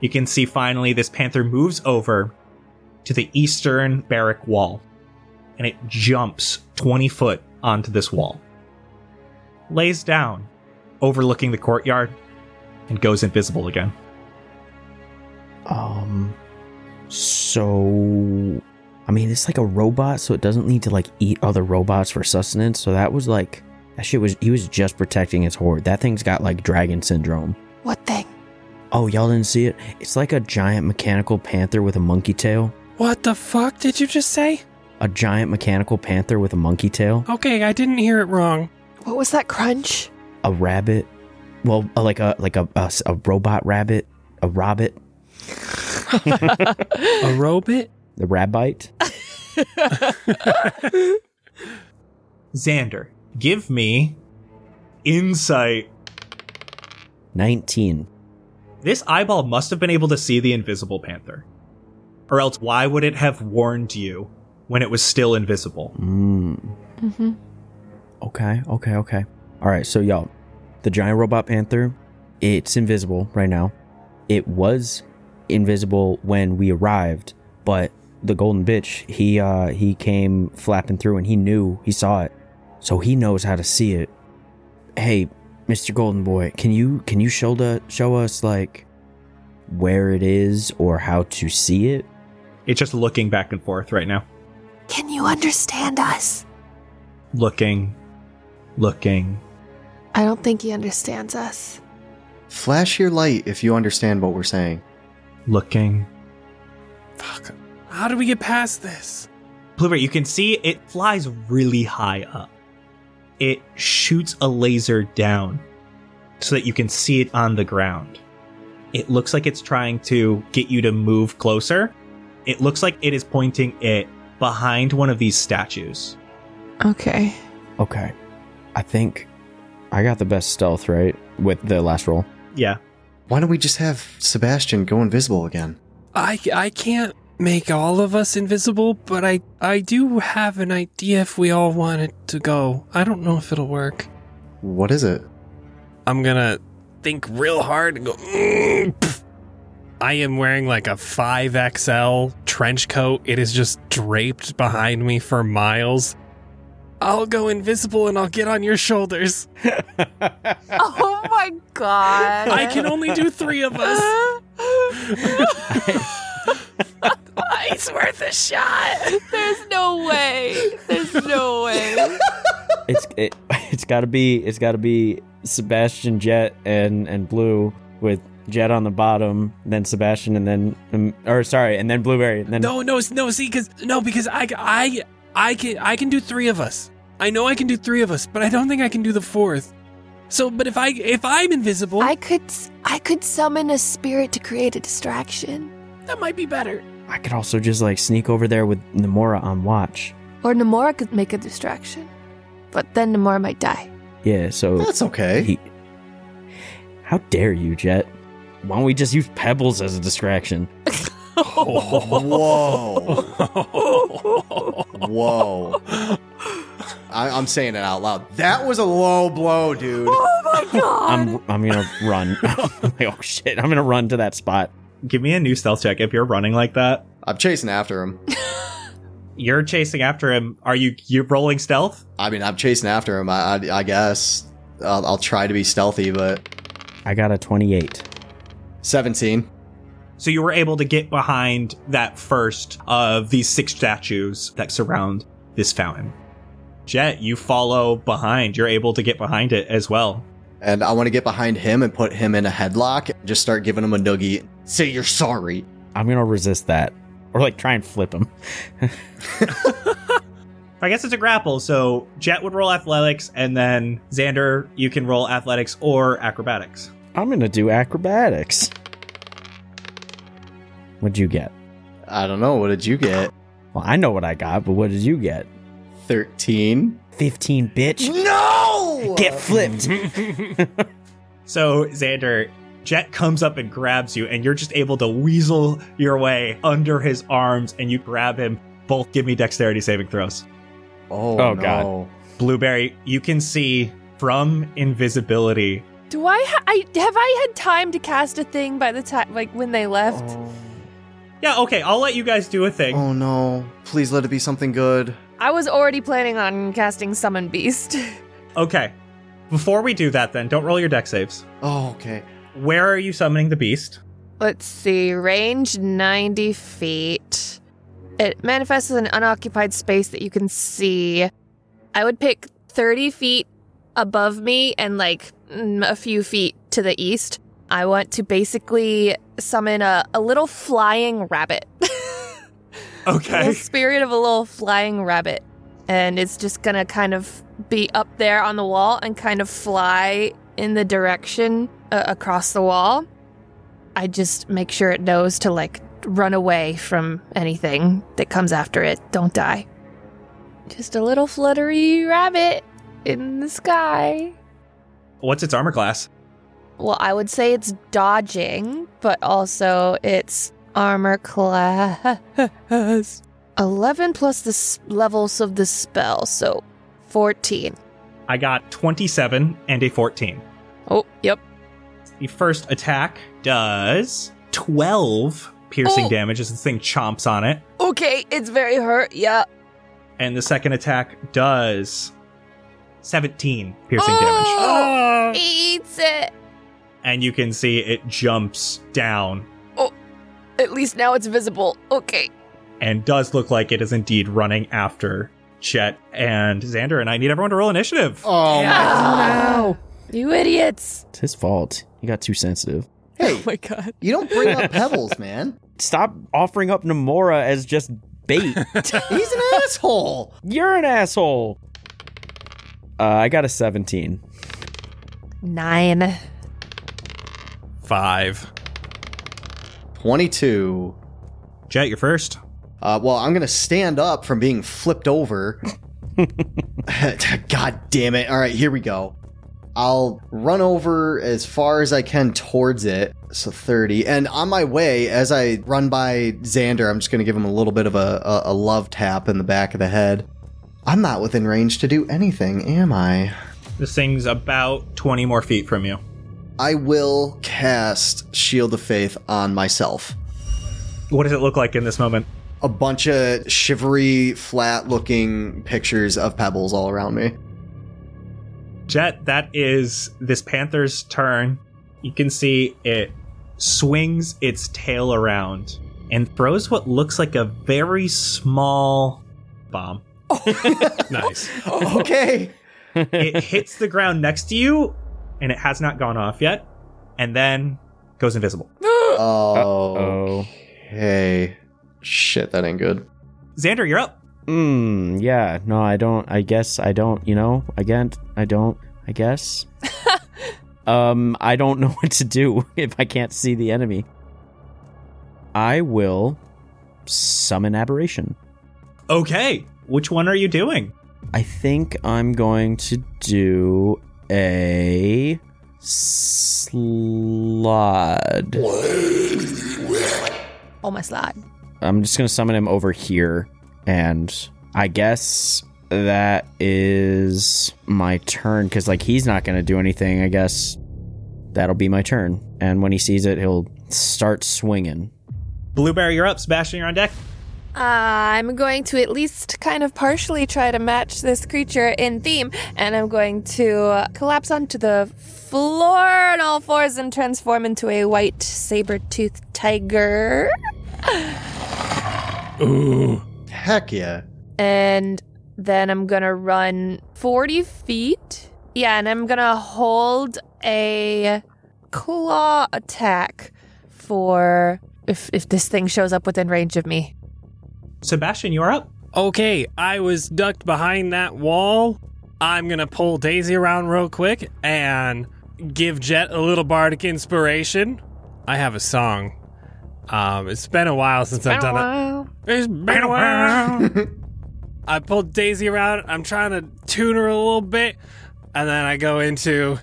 You can see finally this panther moves over to the eastern barrack wall and it jumps 20 foot onto this wall. Lays down, overlooking the courtyard, and goes invisible again. Um, so I mean, it's like a robot, so it doesn't need to like eat other robots for sustenance. So that was like that shit was he was just protecting his horde. That thing's got like dragon syndrome. What thing? Oh, y'all didn't see it? It's like a giant mechanical panther with a monkey tail. What the fuck did you just say? A giant mechanical panther with a monkey tail. Okay, I didn't hear it wrong. What was that crunch? A rabbit. Well, uh, like a like a a, a robot rabbit. A rabbit. A robot? The rabbite. Xander, give me insight. 19. This eyeball must have been able to see the invisible panther. Or else, why would it have warned you when it was still invisible? Mm. Mm-hmm. Okay, okay, okay. All right, so y'all, the giant robot panther, it's invisible right now. It was invisible when we arrived, but the golden bitch, he uh he came flapping through and he knew, he saw it. So he knows how to see it. Hey, Mr. Golden Boy, can you can you show the show us like where it is or how to see it? It's just looking back and forth right now. Can you understand us? Looking, looking. I don't think he understands us. Flash your light if you understand what we're saying. looking. Fuck. How do we get past this? Blueberry, you can see it flies really high up. It shoots a laser down so that you can see it on the ground. It looks like it's trying to get you to move closer. It looks like it is pointing it behind one of these statues. Okay. Okay. I think I got the best stealth, right? With the last roll. Yeah. Why don't we just have Sebastian go invisible again? I I can't make all of us invisible, but I I do have an idea if we all wanted to go. I don't know if it'll work. What is it? I'm gonna think real hard and go. "Mm. I am wearing like a 5XL trench coat. It is just draped behind me for miles. I'll go invisible and I'll get on your shoulders. Oh my god. I can only do three of us. it's worth a shot. There's no way. There's no way. it's it, it's got to be it's got to be Sebastian Jet and and Blue with Jet on the bottom, then Sebastian, and then um, or sorry, and then Blueberry, and then No, no, no. See, because no, because I, I, I can, I can do three of us. I know I can do three of us, but I don't think I can do the fourth. So, but if I, if I'm invisible, I could I could summon a spirit to create a distraction. that might be better. I could also just like sneak over there with Namora on watch. Or Namora could make a distraction. But then Namora might die. Yeah, so That's okay. he. How dare you, Jet? Why don't we just use pebbles as a distraction? Whoa. Whoa. I, I'm saying it out loud. That was a low blow, dude. Oh my god. I'm I'm gonna run. oh shit! I'm gonna run to that spot. Give me a new stealth check if you're running like that. I'm chasing after him. You're chasing after him. Are you you rolling stealth? I mean, I'm chasing after him. I, I, I guess I'll, I'll try to be stealthy, but I got a 28. 17. So you were able to get behind that first of these six statues that surround this fountain. Jet, you follow behind. You're able to get behind it as well. And I want to get behind him and put him in a headlock. and Just start giving him a noogie. Say you're sorry. I'm gonna resist that, or like try and flip him. I guess it's a grapple, so Jet would roll athletics, and then Xander, you can roll athletics or acrobatics. I'm gonna do acrobatics. What'd you get? I don't know. What did you get? Well, I know what I got, but what did you get? 13. 15, bitch. No! Get flipped. So, Xander, Jet comes up and grabs you, and you're just able to weasel your way under his arms, and you grab him. Both give me dexterity saving throws. Oh, Oh, no. God. Blueberry, you can see from invisibility. Do I, ha- I have I had time to cast a thing by the time like when they left? Oh. Yeah, okay, I'll let you guys do a thing. oh no. Please let it be something good. I was already planning on casting Summon Beast. Okay. Before we do that, then, don't roll your dex saves. Oh, okay. Where are you summoning the beast? Let's see, range 90 feet. It manifests as an unoccupied space that you can see. I would pick 30 feet above me and like mm, a few feet to the east. I want to basically summon a, a little flying rabbit. Okay. little spirit of a little flying rabbit. And it's just gonna kind of be up there on the wall and kind of fly in the direction uh, across the wall. I just make sure it knows to like run away from anything that comes after it. Don't die. Just a little fluttery rabbit in the sky. What's its armor class? Well, I would say it's dodging, but also it's armor class 11 plus the s- levels of the spell, so 14. I got 27 and a 14. Oh, yep. The first attack does 12 piercing Oh. damage as this thing chomps on it. Okay, it's very hurt. Yeah. And the second attack does 17 piercing damage. Oh, ah! eats it. And you can see it jumps down At least now it's visible. Okay. and does look like it is indeed running after Jet and Xander. And I need everyone to roll initiative. Oh, no. You idiots. It's his fault. He got too sensitive. Hey, Oh my god. you don't bring up pebbles, man. Stop offering up Namora as just bait. He's an asshole. You're an asshole. Uh, I got a 17. Nine. Five. 22. Jet, you're first. Uh, well, I'm going to stand up from being flipped over. God damn it. All right, here we go. I'll run over as far as I can towards it. So 30. And on my way, as I run by Xander, I'm just going to give him a little bit of a, a, a love tap in the back of the head. I'm not within range to do anything, am I? This thing's about 20 more feet from you. I will cast Shield of Faith on myself. What does it look like in this moment? A bunch of shivery, flat looking pictures of pebbles all around me. Jet, that is this panther's turn. You can see it swings its tail around and throws what looks like a very small bomb. Nice. Okay. it hits the ground next to you and it has not gone off yet and then goes invisible. Oh. Okay. Shit, that ain't good. Xander, you're up. Hmm, yeah. No, I don't. I guess I don't, you know? Again, I don't. I guess. um, I don't know what to do if I can't see the enemy. I will summon aberration. Okay. Which one are you doing? I think I'm going to do a slaad. Oh my slide. I'm just going to summon him over here. And I guess that is my turn because, like, he's not going to do anything. I guess that'll be my turn. And when he sees it, he'll start swinging. Blueberry, you're up. Sebastian, you're on deck. I'm going to at least kind of partially try to match this creature in theme, and I'm going to collapse onto the floor on all fours and transform into a white saber-toothed tiger. Ooh. Heck yeah. And then I'm gonna run 40 feet. Yeah, and I'm gonna hold a claw attack for if if this thing shows up within range of me. Sebastian, you're up. Okay, I was ducked behind that wall. I'm gonna pull Daisy around real quick and give Jet a little bardic inspiration. I have a song. Um, it's been a while since I've done it. It's been a while. I pulled Daisy around. I'm trying to tune her a little bit, and then I go into.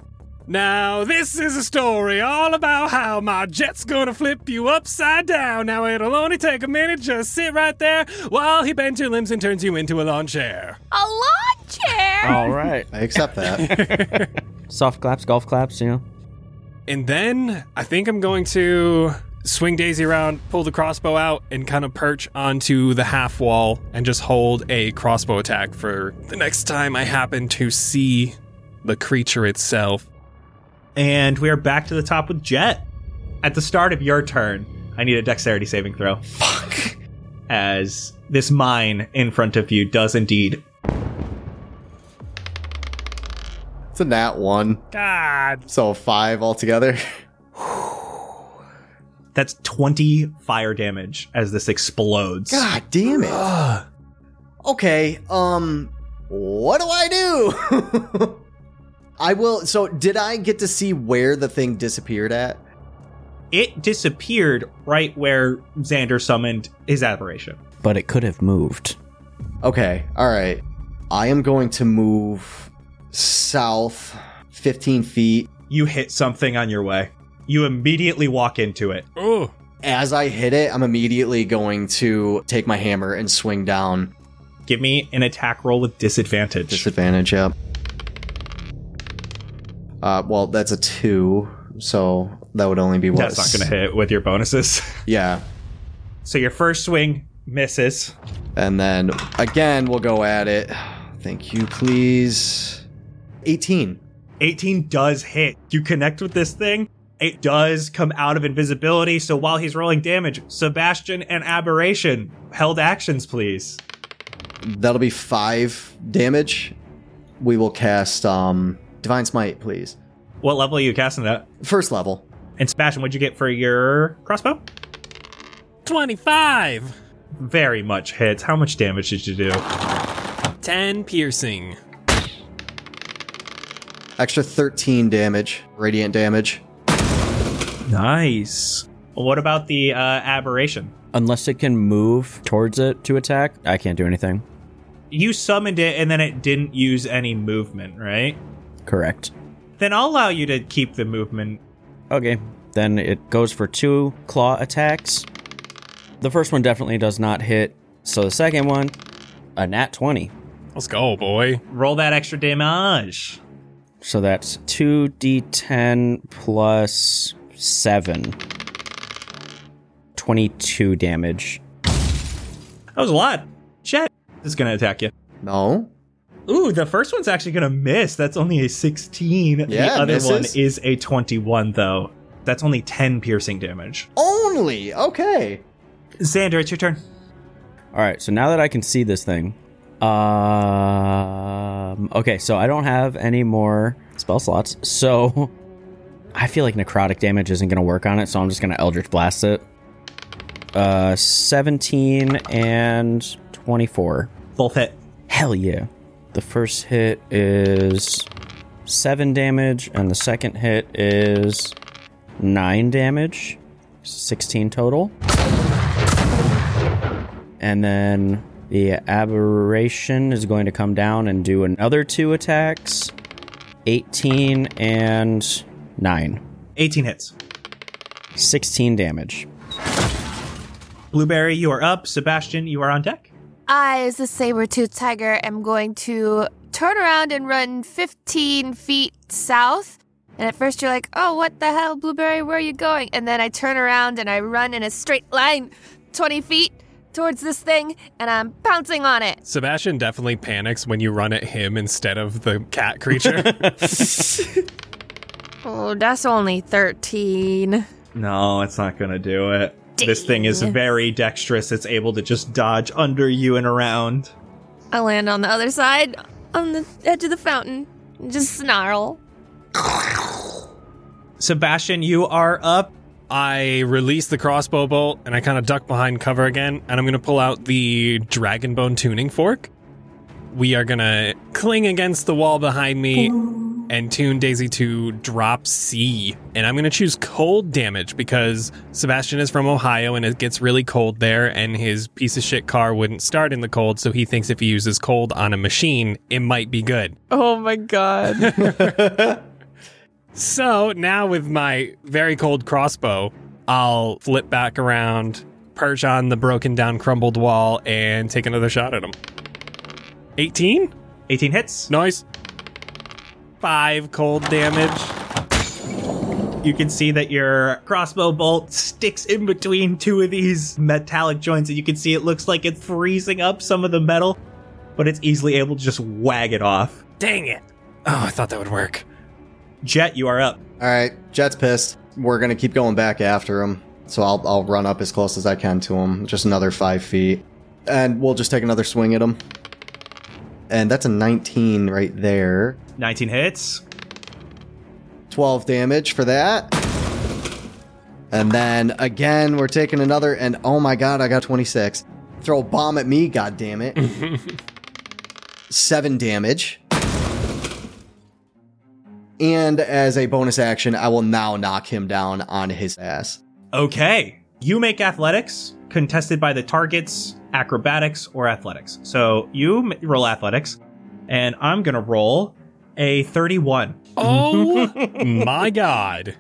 Now, this is a story all about how my jet's gonna flip you upside down. Now, it'll only take a minute. Just sit right there while he bends your limbs and turns you into a lawn chair. A lawn chair? All right. I accept that. Soft claps, golf claps, you know. And then I think I'm going to swing Daisy around, pull the crossbow out, and kind of perch onto the half wall and just hold a crossbow attack for the next time I happen to see the creature itself. And we are back to the top with Jet. At the start of your turn, I need a dexterity saving throw. Fuck. As this mine in front of you does indeed. it's a nat one. God. So five altogether. That's 20 fire damage as this explodes. God damn it. okay, um, what do I do? I will. So, did I get to see where the thing disappeared at? It disappeared right where Xander summoned his aberration. But it could have moved. Okay, all right. I am going to move south 15 feet. You hit something on your way. You immediately walk into it. Oh, As I hit it, I'm immediately going to take my hammer and swing down. Give me an attack roll with disadvantage. Disadvantage, yep. Uh, well, that's a two, so that would only be what? That's not going to hit with your bonuses. Yeah, So your first swing misses. and then again we'll go at it. Thank you, please. 18. 18 does hit. You connect with this thing. It does come out of invisibility. So while he's rolling damage, Sebastian and Aberration held actions, please. That'll be five damage. We will cast um Divine Smite, please. What level are you casting that? First level. And Sebastian, what'd you get for your crossbow? 25. Very much hits. How much damage did you do? 10 piercing. Extra 13 damage, radiant damage. Nice. What about the uh, aberration? Unless it can move towards it to attack, I can't do anything. You summoned it and then it didn't use any movement, right? Correct. Then I'll allow you to keep the movement. Okay. Then it goes for two claw attacks. The first one definitely does not hit. So the second one, a nat 20. Let's go, boy. Roll that extra damage. So that's 2d10 plus 7. 22 damage. That was a lot. Jet is going to attack you. No. Ooh, the first one's actually going to miss. That's only a 16. the other misses. one is a 21, though. That's only 10 piercing damage. Only. Okay. Xander, it's your turn. All right, so now that I can see this thing, um, okay, so I don't have any more spell slots, so I feel like necrotic damage isn't going to work on it, so I'm just going to Eldritch Blast it. Uh, 17 and 24. Both hit. Hell yeah. The first hit is 7 damage, and the second hit is 9 damage. 16 total. And then the aberration is going to come down and do another two attacks 18 and 9. 18 hits. 16 damage. Blueberry, you are up. Sebastian, you are on deck. I, as a saber tooth tiger, am going to turn around and run 15 feet south. And at first you're like, oh, what the hell, Blueberry, where are you going? And then I turn around and I run in a straight line 20 feet towards this thing, and I'm pouncing on it. Sebastian definitely panics when you run at him instead of the cat creature. Oh, that's only 13. No, it's not going to do it. This thing is very dexterous. It's able to just dodge under you and around. I land on the other side, on the edge of the fountain, and just snarl. Sebastian, you are up. I release the crossbow bolt and I kind of duck behind cover again, and I'm going to pull out the dragonbone tuning fork. We are going to cling against the wall behind me and tune Daisy to drop C. And I'm going to choose cold damage because Sebastian is from Ohio and it gets really cold there, and his piece of shit car wouldn't start in the cold. So he thinks if he uses cold on a machine, it might be good. Oh my god. So now with my very cold crossbow, I'll flip back around, perch on the broken down, crumbled wall, and take another shot at him. 18? 18 hits. Nice. Five cold damage. You can see that your crossbow bolt sticks in between two of these metallic joints, and you can see it looks like it's freezing up some of the metal, but it's easily able to just wag it off. Dang it. Oh, I thought that would work. Jet, you are up. All right, Jet's pissed. We're gonna keep going back after him, so I'll I'll run up as close as I can to him, just another five feet, and we'll just take another swing at him. And that's a 19 right there. 19 hits. 12 damage for that. And then again, we're taking another, and oh my god, I got 26. Throw a bomb at me, god damn it. Seven damage. And as a bonus action, I will now knock him down on his ass. Okay. You make athletics, contested by the target's acrobatics or athletics. So you roll athletics, and I'm going to roll a 31. Oh my god.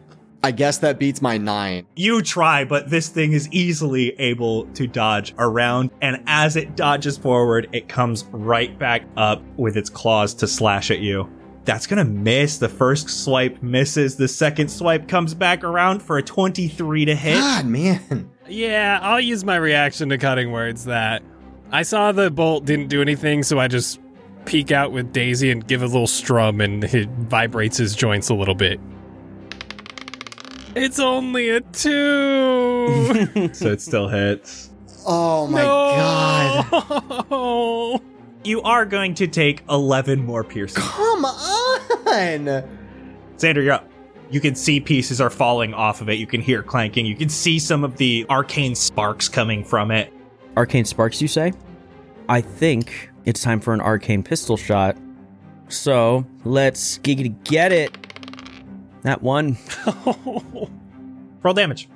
I guess that beats my nine. You try, but this thing is easily able to dodge around, and as it dodges forward, it comes right back up with its claws to slash at you. That's gonna miss. The first swipe misses. The second swipe comes back around for a 23 to hit. God, man. Yeah, I'll use my reaction to cutting words that I saw the bolt didn't do anything, so I just peek out with Daisy and give a little strum and it vibrates his joints a little bit. It's only a two. so it still hits. Oh my god. god. You are going to take 11 more piercing. Come on. Xander, you're up. You can see pieces are falling off of it. You can hear clanking. You can see some of the arcane sparks coming from it. Arcane sparks, you say? I think it's time for an arcane pistol shot. So let's giggity get it. That one. Roll damage.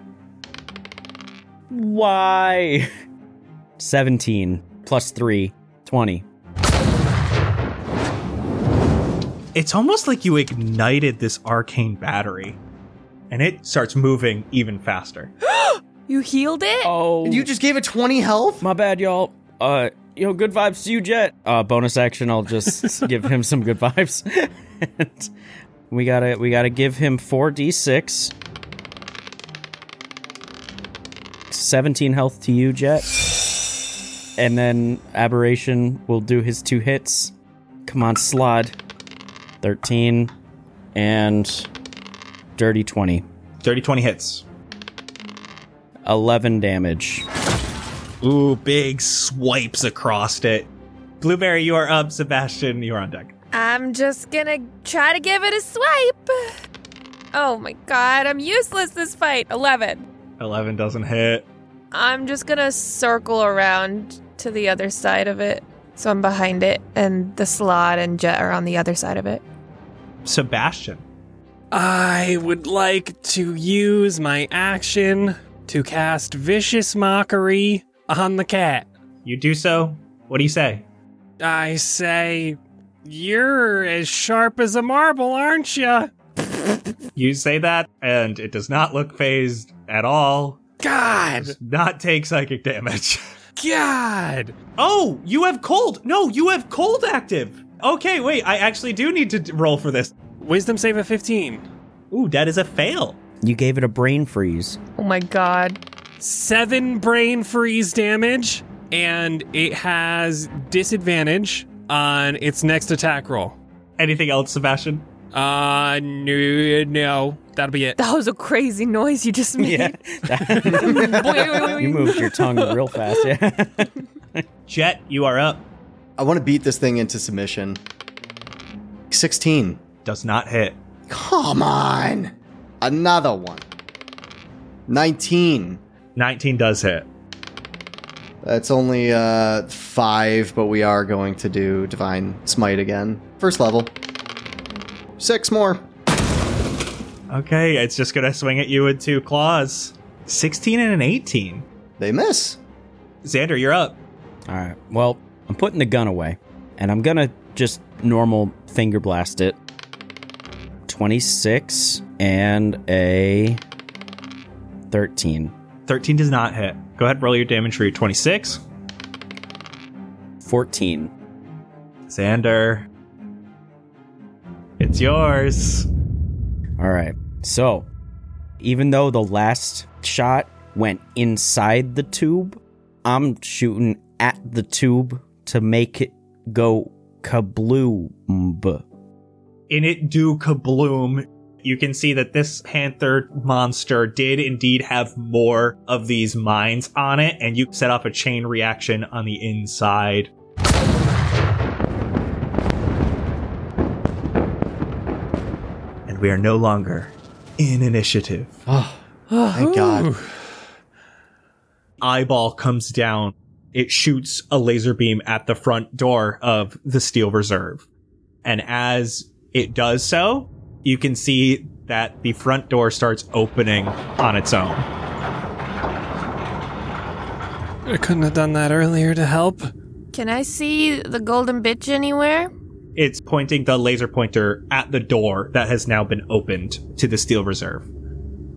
Why? 17 plus 3, 20. It's almost like you ignited this arcane battery and it starts moving even faster. you healed it? Oh, You just gave it 20 health? my bad, y'all. Uh, yo, good vibes to you, Jet. Uh, bonus action, I'll just give him some good vibes. and we gotta, we gotta give him 4d6. 17 health to you, Jet. And then Aberration will do his two hits. Come on, Slaad. 13 and Dirty 20. Dirty 20 hits. 11 damage. Ooh, big swipes across it. Blueberry, you are up. Sebastian, you are on deck. I'm just gonna try to give it a swipe. Oh my god, I'm useless this fight. 11. 11 doesn't hit. I'm just gonna circle around to the other side of it. So I'm behind it, and the slaad and jet are on the other side of it. Sebastian. I would like to use my action to cast Vicious Mockery on the cat. You do so. What do you say? I say, You're as sharp as a marble, aren't you? You say that, and it does not look phased at all. God! Does not take psychic damage. God! Oh, you have cold. No, you have cold active. Okay, wait. I actually do need to d- roll for this. Wisdom save of 15. Ooh, that is a fail. You gave it a brain freeze. Oh my god. Seven brain freeze damage, and it has disadvantage on its next attack roll. Anything else, Sebastian? Uh, no, no, that'll be it. That was a crazy noise you just made. you moved your tongue real fast. Yeah. Jet, you are up. I want to beat this thing into submission. 16. Does not hit. Come on. Another one. 19. 19 does hit. That's only uh 5, but we are going to do divine smite again. First level. Six more. Okay, it's just gonna swing at you with two claws. 16 and an 18. They miss. Xander, you're up. All right. Well, I'm putting the gun away, and I'm gonna just normal finger blast it. 26 and a 13. 13 does not hit. Go ahead, roll your damage for your 26. 14. Xander. It's yours. All right. So, even though the last shot went inside the tube, I'm shooting at the tube to make it go kabloom. In it do kabloom. You can see that this panther monster did indeed have more of these mines on it, and you set off a chain reaction on the inside. And we are no longer in initiative. Ah. Ah, Thank God. eyeball comes down. It shoots a laser beam at the front door of the Steel Reserve. And as it does so, you can see that the front door starts opening on its own. I couldn't have done that earlier to help. Can I see the golden bitch anywhere? It's pointing the laser pointer at the door that has now been opened to the Steel Reserve.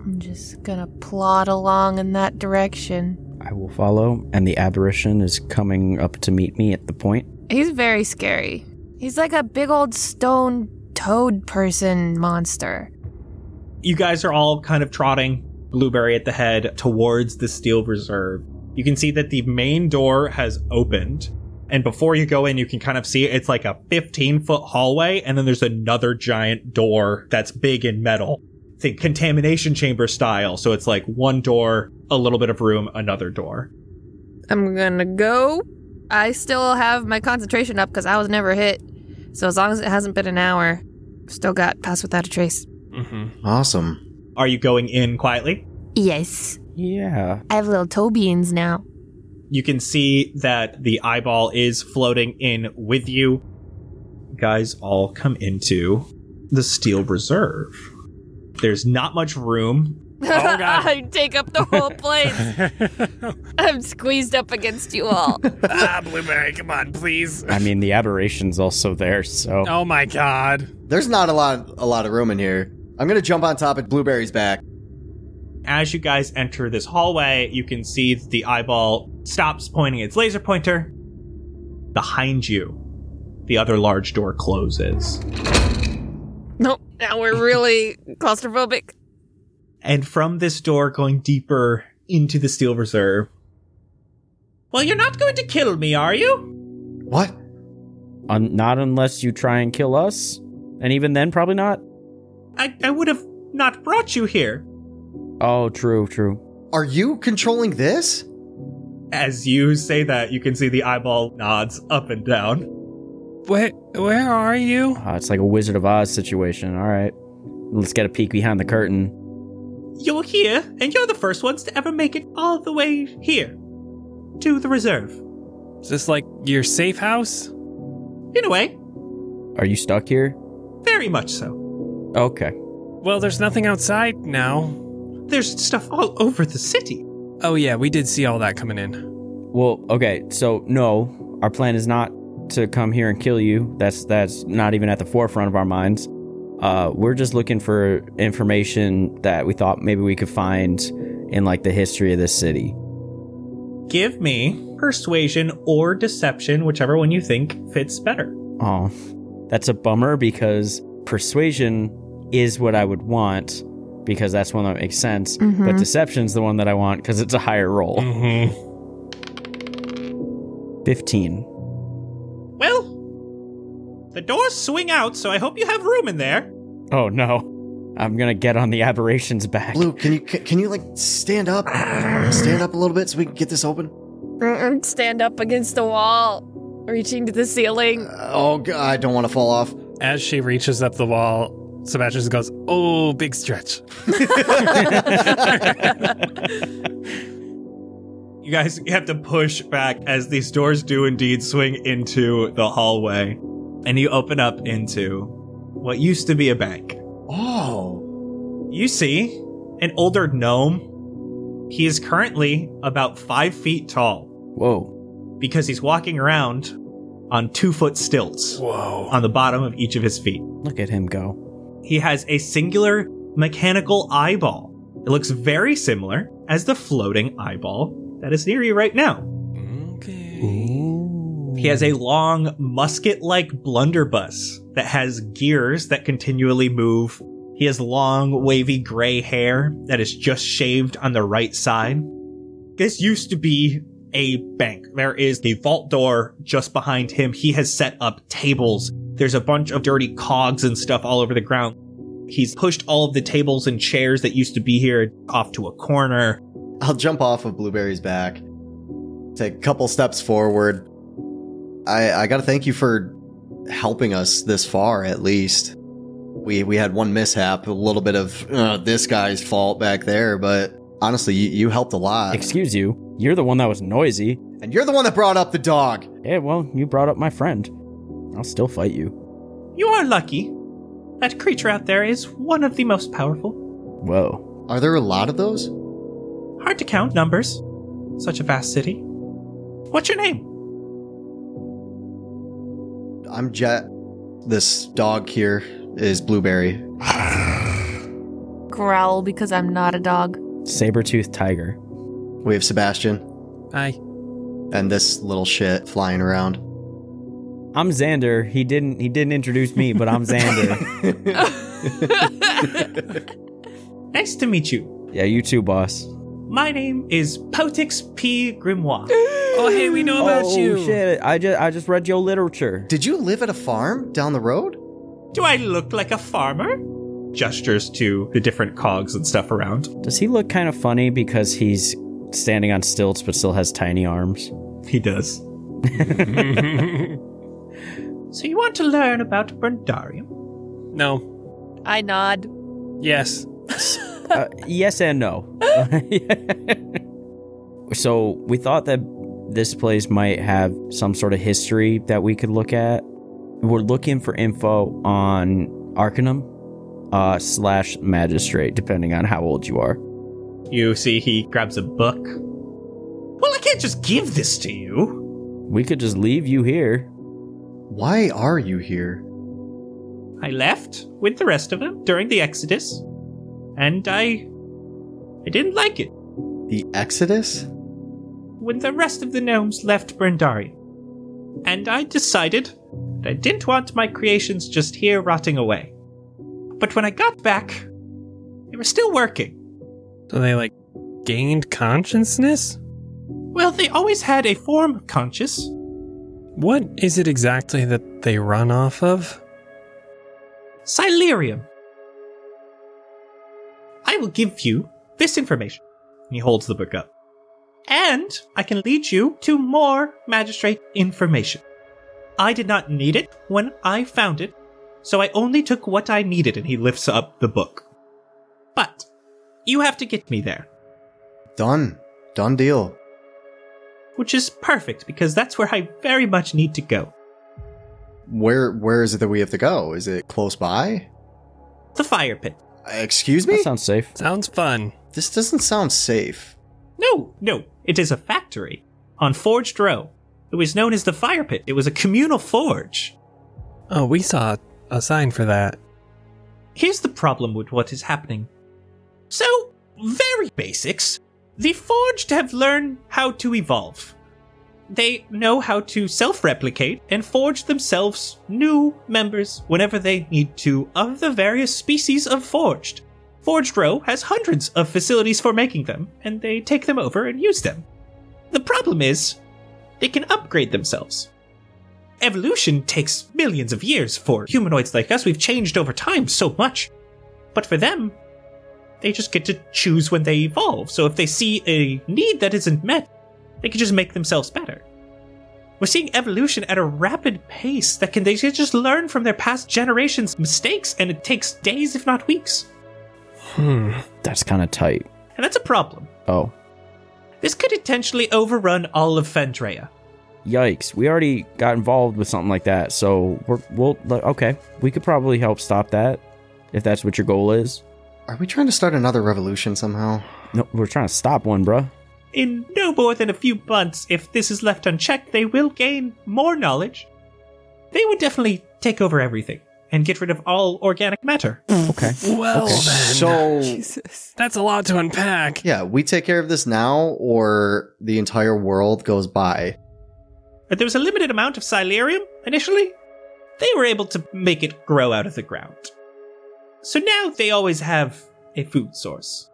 I'm just gonna plod along in that direction. I will follow, and the aberration is coming up to meet me at the point. He's very scary. He's like a big old stone toad person monster. You guys are all kind of trotting Blueberry at the head towards the Steel Reserve. You can see that the main door has opened. And before you go in, you can kind of see it's like a 15 foot hallway, and then there's another giant door that's big in metal. Think contamination chamber style. So it's like one door, a little bit of room, another door. I'm gonna go. I still have my concentration up because I was never hit. So as long as it hasn't been an hour, still got pass without a trace. Mm-hmm. Awesome. Are you going in quietly? Yes. Yeah. I have little toe beans now. You can see that the eyeball is floating in with you. Guys all come into the Steel Reserve. There's not much room. Oh god. I take up the whole place. I'm squeezed up against you all. ah, Blueberry, come on, please. I mean, the aberration's also there, so. Oh my god. There's not a lot a lot of room in here. I'm gonna jump on top of Blueberry's back. As you guys enter this hallway, you can see the eyeball stops pointing its laser pointer. Behind you, the other large door closes. nope. Now we're really claustrophobic. And from this door going deeper into the Steel Reserve. Well, you're not going to kill me, are you? What? Un- not unless you try and kill us. And even then, probably not. I, I would have not brought you here. Oh, true, true. Are you controlling this? As you say that, you can see the eyeball nods up and down. Where where are you? Uh, it's like a Wizard of Oz situation. All right. Let's get a peek behind the curtain. You're here, and you're the first ones to ever make it all the way here. To the reserve. Is this like your safe house? In a way, Are you stuck here? very much so. Okay. Well, there's nothing outside now. There's stuff all over the city. Oh yeah, we did see all that coming in. Well, okay. So no, our plan is not to come here and kill you. That's that's not even at the forefront of our minds. Uh, we're just looking for information that we thought maybe we could find in like the history of this city. Give me persuasion or deception, whichever one you think fits better. Oh, that's a bummer because persuasion is what I would want because that's one that makes sense. But deception's the one that I want because it's a higher roll. Mm-hmm. 15. Well, the doors swing out, so I hope you have room in there. Oh no. I'm gonna get on the aberration's back. Luke, can you can, can you like stand up? stand up a little bit so we can get this open? Stand up against the wall, reaching to the ceiling. Oh god, I don't want to fall off. As she reaches up the wall, Sebastian just goes, "Oh, big stretch." You guys have to push back as these doors do indeed swing into the hallway. And you open up into what used to be a bank. Oh. You see an older gnome. He is currently about five feet tall Whoa. because he's walking around on two foot stilts Whoa. on the bottom of each of his feet. Look at him go. He has a singular mechanical eyeball. It looks very similar as the floating eyeball that is near you right now. Okay. He has a long musket like blunderbuss that has gears that continually move. He has long, wavy gray hair that is just shaved on the right side. This used to be a bank. There is the vault door just behind him. He has set up tables. There's a bunch of dirty cogs and stuff all over the ground. He's pushed all of the tables and chairs that used to be here off to a corner. I'll jump off of Blueberry's back, take a couple steps forward. I I gotta thank you for helping us this far, at least. We we had one mishap, a little bit of uh, this guy's fault back there, but honestly, you, you helped a lot. Excuse you. You're the one that was noisy. and you're the one that brought up the dog. Yeah, well, you brought up my friend. I'll still fight you. You are lucky. That creature out there is one of the most powerful. Whoa. Are there a lot of those? Hard to count numbers. Such a vast city. What's your name? I'm Jet. This dog here is Blueberry. Growl because I'm not a dog. Saber-toothed tiger. We have Sebastian Hi. and this little shit flying around. I'm Xander. He didn't he didn't introduce me, but I'm Xander. Nice to meet you. yeah, you too, boss. My name is Potix P. Grimoire. Oh, hey, we know about oh, you. shit. I just I just read your literature. Did you live at a farm down the road? Do I look like a farmer? Gestures to the different cogs and stuff around. Does he look kind of funny because he's standing on stilts but still has tiny arms? He does. So you want to learn about Berndarium? no. I nod. Yes. Uh, yes and no. so we thought that this place might have some sort of history that we could look at. We're looking for info on Arcanum uh, slash Magistrate, depending on how old you are. You see, he grabs a book. Well, I can't just give this to you. We could just leave you here. Why are you here? I left with the rest of them during the Exodus, and I. I didn't like it The Exodus? when the rest of the gnomes left Brandari. And I decided that I didn't want my creations just here rotting away. But when I got back, they were still working. So they, like, gained consciousness? Well, they always had a form of conscious. What is it exactly that they run off of? Silurium. I will give you this information. And he holds the book up. And I can lead you to more magistrate information. I did not need it when I found it, so I only took what I needed, and he lifts up the book. But you have to get me there, Done. Done deal. Which is perfect because that's where I very much need to go. Where where is it that we have to go? Is it close by? The fire pit. Excuse me? That sounds safe. Sounds fun. this doesn't sound safe. No, no, it is a factory on Forged Row. It was known as the fire pit. It was a communal forge. Oh, we saw a sign for that. Here's the problem with what is happening. So, very basics. The Forged have learned how to evolve. They know how to self replicate and forge themselves new members whenever they need to of the various species of Forged. Forged Row has hundreds of facilities for making them, and they take them over and use them. The problem is, they can upgrade themselves. Evolution takes millions of years for humanoids like us. We've changed over time so much. But for them, they just get to choose when they evolve. So if they see a need that isn't met, they can just make themselves better. We're seeing evolution at a rapid pace that can they can just learn from their past generations' mistakes, and it takes days, if not weeks. Hmm. That's kind of tight. And that's a problem. Oh. This could intentionally overrun all of Fendrea. Yikes! We already got involved with something like that, so we're we'll okay. We could probably help stop that if that's what your goal is. Are we trying to start another revolution somehow? No, we're trying to stop one, bruh. In no more than a few months, if this is left unchecked, they will gain more knowledge. They would definitely take over everything and get rid of all organic matter. Okay. Well, then. So, Jesus. That's a lot to unpack. yeah, we take care of this now, or the entire world goes by. But there was a limited amount of Silurium initially. They were able to make it grow out of the ground. So now they always have a food source.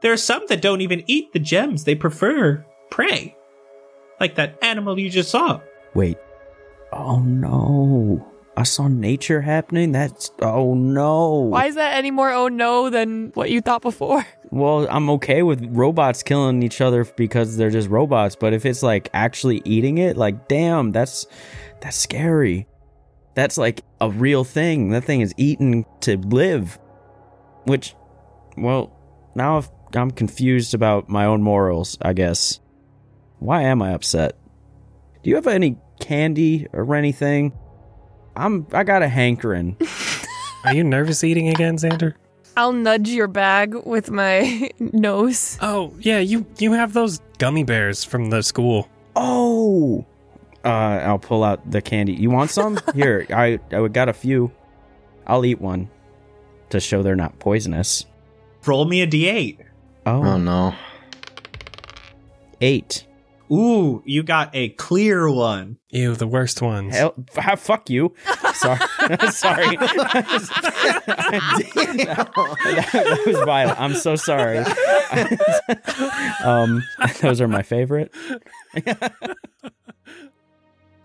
There are some that don't even eat the gems, they prefer prey. Like that animal you just saw. Wait. Oh no! I saw nature happening. That's oh no. Why is that any more oh no than what you thought before? Well, I'm okay with robots killing each other because they're just robots, but if it's like actually eating it, like damn, that's that's scary. That's like a real thing. That thing is eaten to live. Which well, now I've, I'm confused about my own morals, I guess. Why am I upset? Do you have any candy or anything? I'm I got a hankering. Are you nervous eating again, Xander? I'll nudge your bag with my nose. Oh, yeah, you you have those gummy bears from the school. Oh, uh, I'll pull out the candy. You want some? Here, I I got a few. I'll eat one to show they're not poisonous. Roll me a d8. Oh, Oh no. eight. Ooh, you got a clear one. Ew, the worst ones. Hell, f- fuck you. Sorry, sorry. that, that was violent. I'm so sorry. um, those are my favorite.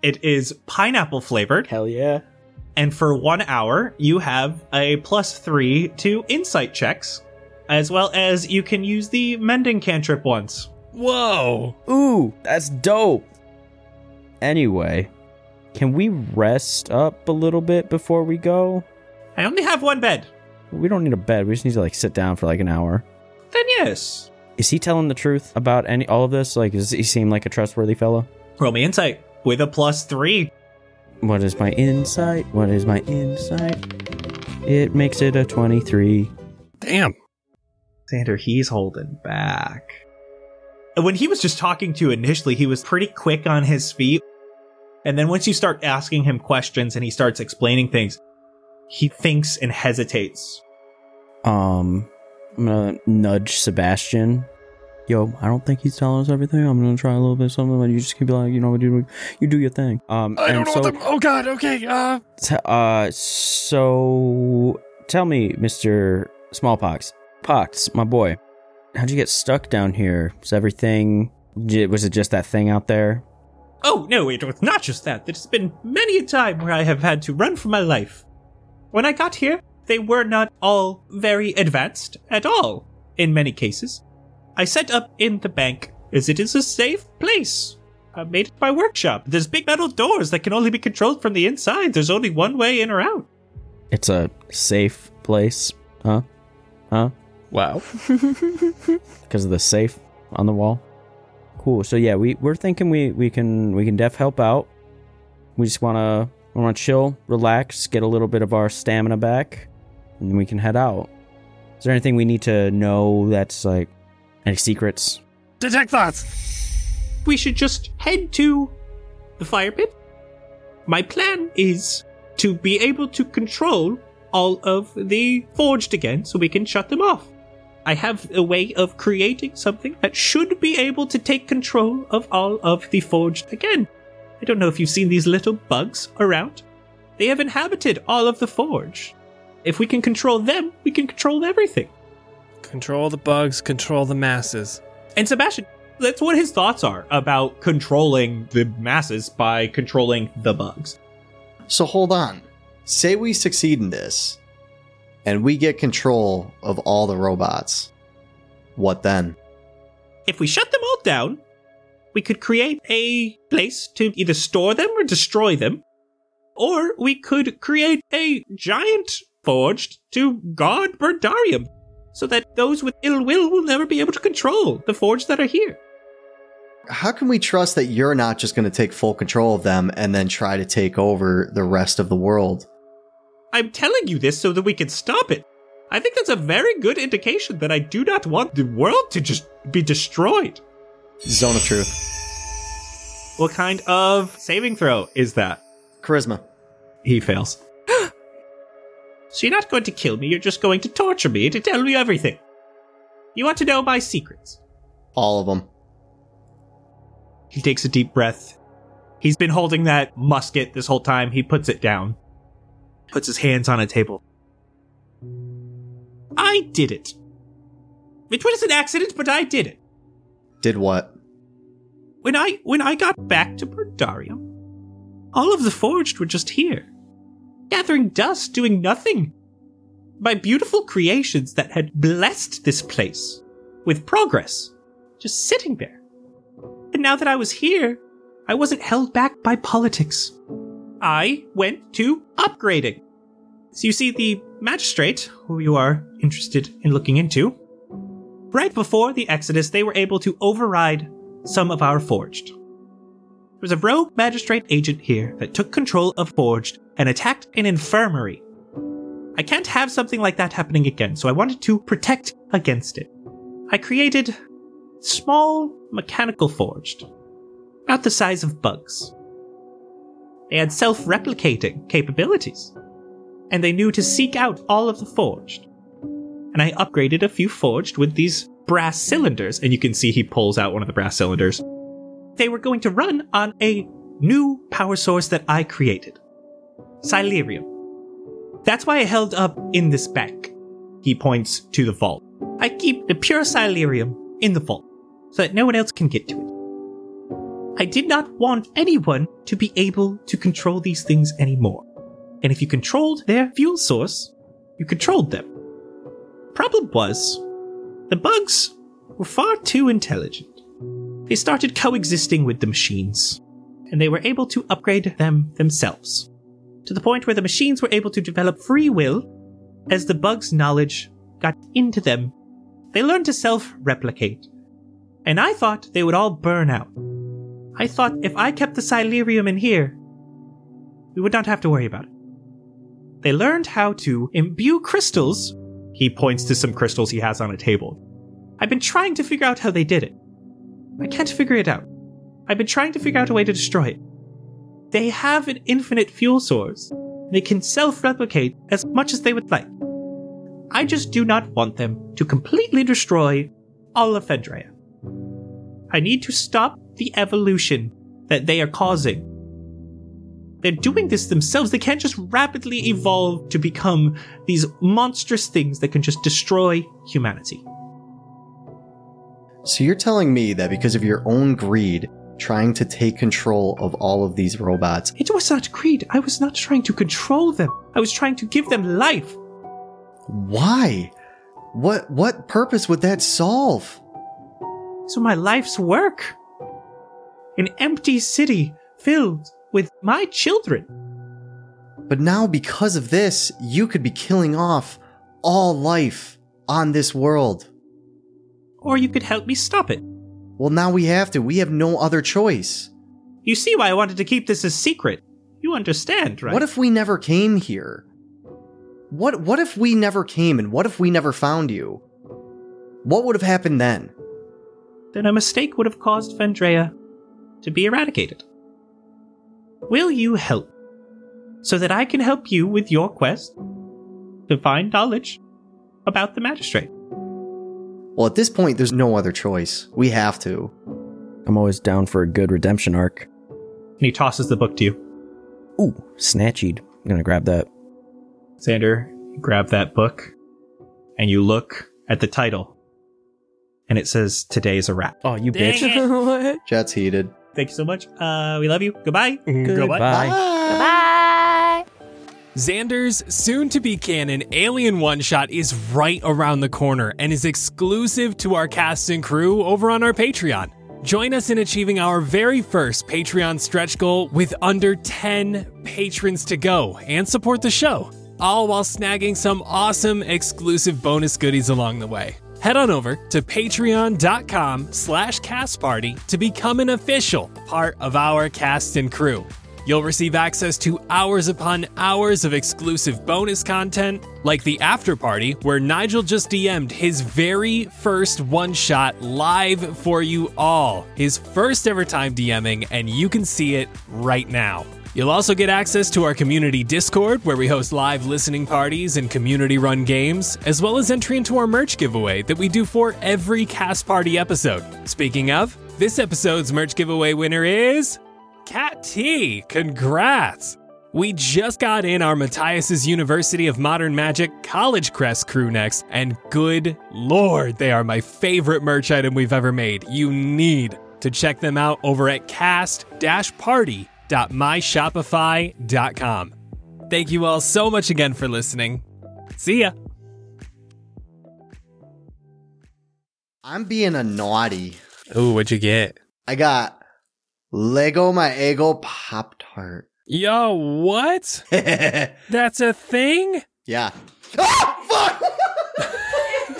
It is pineapple flavored, Hell yeah. and for one hour, you have a plus three to insight checks, as well as you can use the mending cantrip once. Whoa! Ooh, that's dope. Anyway, can we rest up a little bit before we go? I only have one bed. We don't need a bed. We just need to like sit down for like an hour. Then yes. Is he telling the truth about any all of this? Like, does he seem like a trustworthy fellow? Roll me insight with a plus three. What is my insight? What is my insight? It makes it a twenty-three. Damn. Xander, he's holding back. When he was just talking to you initially, he was pretty quick on his feet. And then once you start asking him questions and he starts explaining things, he thinks and hesitates. Um, I'm gonna nudge Sebastian. Yo, I don't think he's telling us everything. I'm gonna try a little bit of something, but you just keep like, you know, what you do, you do your thing. Um, I don't know so, what the. Oh god. Okay. Uh. T- uh, so tell me, Mister Smallpox, Pox, my boy, how'd you get stuck down here? Was everything? Was it just that thing out there? Oh, no, it was not just that. There's been many a time where I have had to run for my life. When I got here, they were not all very advanced at all, in many cases. I set up in the bank as it is a safe place. I made it my workshop. There's big metal doors that can only be controlled from the inside. There's only one way in or out. It's a safe place, huh? Huh? Wow. Because of the safe on the wall. Cool. So yeah, we we're thinking we we can we can def help out. We just wanna we wanna chill, relax, get a little bit of our stamina back, and then we can head out. Is there anything we need to know that's like any secrets? Detect thoughts. We should just head to the fire pit. My plan is to be able to control all of the forged again so we can shut them off. I have a way of creating something that should be able to take control of all of the forged again. I don't know if you've seen these little bugs around. They have inhabited all of the forge. If we can control them, we can control everything. Control the bugs. Control the masses. And Sebastian, that's what his thoughts are about controlling the masses by controlling the bugs. So hold on. Say we succeed in this, and we get control of all the robots. What then? If we shut them all down, we could create a place to either store them or destroy them. Or we could create a giant forged to guard Berndarium, so that those with ill will will never be able to control the forge that are here. How can we trust that you're not just going to take full control of them and then try to take over the rest of the world? I'm telling you this so that we can stop it. I think that's a very good indication that I do not want the world to just be destroyed. Zone of truth. What kind of saving throw is that? Charisma. He fails. so you're not going to kill me, you're just going to torture me to tell me everything. You want to know my secrets. All of them. He takes a deep breath. He's been holding that musket this whole time. He puts it down, puts his hands on a table. I did it. It was an accident, but I did it. Did what? When I when I got back to Berndarium, all of the forged were just here, gathering dust, doing nothing. My beautiful creations that had blessed this place with progress, just sitting there. And now that I was here, I wasn't held back by politics. I went to upgrading. So you see, the magistrate, who you are interested in looking into, right before the Exodus, they were able to override some of our Forged. There was a rogue magistrate agent here that took control of Forged and attacked an infirmary. I can't have something like that happening again, so I wanted to protect against it. I created small mechanical forged, about the size of bugs. They had self replicating capabilities, and they knew to seek out all of the forged. And I upgraded a few forged with these brass cylinders, and you can see he pulls out one of the brass cylinders. They were going to run on a new power source that I created Silerium. That's why I held up in this bank. He points to the vault. I keep the pure Silerium in the vault so that no one else can get to it. I did not want anyone to be able to control these things anymore. And if you controlled their fuel source, you controlled them. Problem was, the bugs were far too intelligent. They started coexisting with the machines, and they were able to upgrade them themselves. To the point where the machines were able to develop free will as the bugs' knowledge got into them. They learned to self replicate and I thought they would all burn out. I thought if I kept the Silerium in here, we would not have to worry about it. They learned how to imbue crystals. He points to some crystals he has on a table. I've been trying to figure out how they did it. I can't figure it out. I've been trying to figure out a way to destroy it. They have an infinite fuel source. They can self replicate as much as they would like. I just do not want them to completely destroy all of Fendrea. I need to stop the evolution that they are causing. They're doing this themselves. They can't just rapidly evolve to become these monstrous things that can just destroy humanity. So you're telling me that because of your own greed, trying to take control of all of these robots, It was not greed. I was not trying to control them. I was trying to give them life. why? What what purpose would that solve? So my life's work. An empty city filled with my children. But now because of this, you could be killing off all life on this world. Or you could help me stop it. Well, now we have to. We have no other choice. You see why I wanted to keep this a secret. You understand, right? What if we never came here? What what if we never came and what if we never found you? What would have happened then? then a mistake would have caused Fendrea to be eradicated. Will you help so that I can help you with your quest to find knowledge about the magistrate? Well, at this point there's no other choice. We have to. I'm always down for a good redemption arc. And he tosses the book to you. Ooh, snatchied. I'm gonna grab that. Xander, grab that book and you look at the title. And it says, "Today's a wrap. Oh, you Dang bitch. what? Jet's heated. Thank you so much. Uh, we love you. Goodbye. Goodbye. Bye. Xander's soon to be canon Alien One Shot is right around the corner and is exclusive to our cast and crew over on our Patreon. Join us in achieving our very first Patreon stretch goal with under 10 patrons to go and support the show, all while snagging some awesome exclusive bonus goodies along the way. Head on over to patreon.com slash castparty to become an official part of our cast and crew. You'll receive access to hours upon hours of exclusive bonus content, like the after party where Nigel just DM'd his very first one shot live for you all. His first ever time DMing, and you can see it right now. You'll also get access to our community Discord, where we host live listening parties and community run games, as well as entry into our merch giveaway that we do for every Cast Party episode. Speaking of, this episode's merch giveaway winner is. Cat T, congrats! We just got in our Matthias's University of Modern Magic College Crest crew necks, and good lord, they are my favorite merch item we've ever made. You need to check them out over at cast-party.myshopify.com. Thank you all so much again for listening. See ya. I'm being a naughty. Ooh, what'd you get? I got Lego My Ego Pop Tart. Yo, what? That's a thing? yeah. Ah, fuck!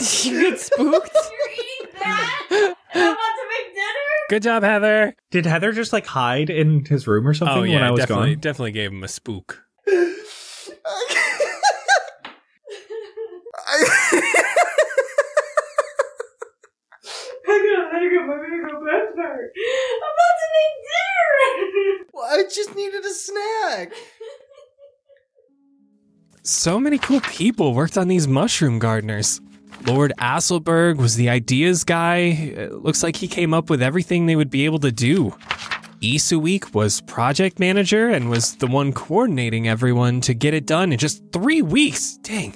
you get spooked? You're eating that? I'm about to make dinner? Good job, Heather. Did Heather just like hide in his room or something Oh yeah, when I was definitely, gone? definitely gave him a spook. I gotta go. My mango breath hurt. I'm about to make dinner. Well, I just needed a snack. So many cool people worked on these mushroom gardeners. Lord Asselberg was the ideas guy. It looks like he came up with everything they would be able to do. Isuik was project manager and was the one coordinating everyone to get it done in just three weeks. Dang.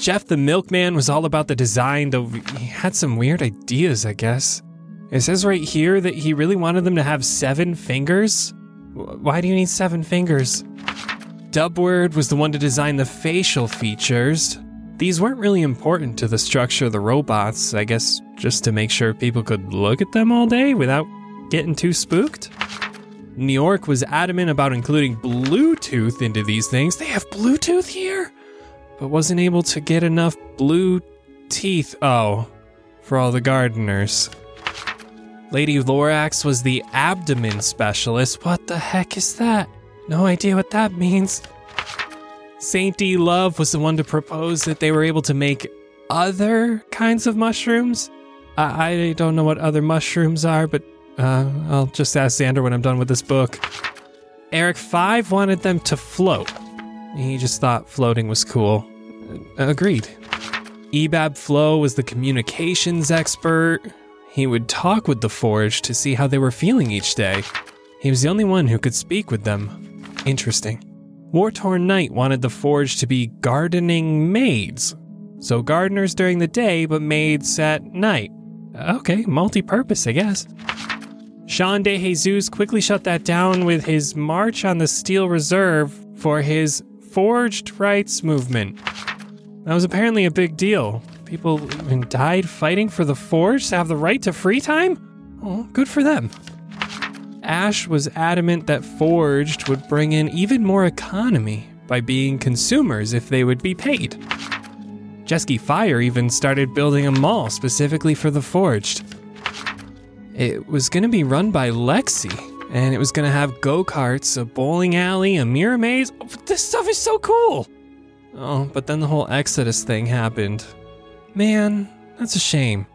Jeff the milkman was all about the design, though he had some weird ideas, I guess. It says right here that he really wanted them to have seven fingers. Why do you need seven fingers? Dubword was the one to design the facial features. These weren't really important to the structure of the robots, I guess just to make sure people could look at them all day without getting too spooked. New York was adamant about including Bluetooth into these things. They have Bluetooth here? But wasn't able to get enough blue teeth. Oh, for all the gardeners. Lady Lorax was the abdomen specialist. What the heck is that? No idea what that means. Sainty Love was the one to propose that they were able to make other kinds of mushrooms. I, I don't know what other mushrooms are, but uh, I'll just ask Xander when I'm done with this book. Eric Five wanted them to float. He just thought floating was cool. Uh, agreed. Ebab Flo was the communications expert. He would talk with the Forge to see how they were feeling each day. He was the only one who could speak with them. Interesting. War Torn Knight wanted the Forge to be gardening maids. So gardeners during the day, but maids at night. Okay, multi purpose, I guess. Sean De Jesus quickly shut that down with his March on the Steel Reserve for his Forged Rights movement. That was apparently a big deal. People even died fighting for the Forge to have the right to free time? Oh, good for them. Ash was adamant that Forged would bring in even more economy by being consumers if they would be paid. Jesky Fire even started building a mall specifically for the Forged. It was going to be run by Lexi, and it was going to have go karts, a bowling alley, a mirror maze. Oh, this stuff is so cool! Oh, but then the whole Exodus thing happened. Man, that's a shame.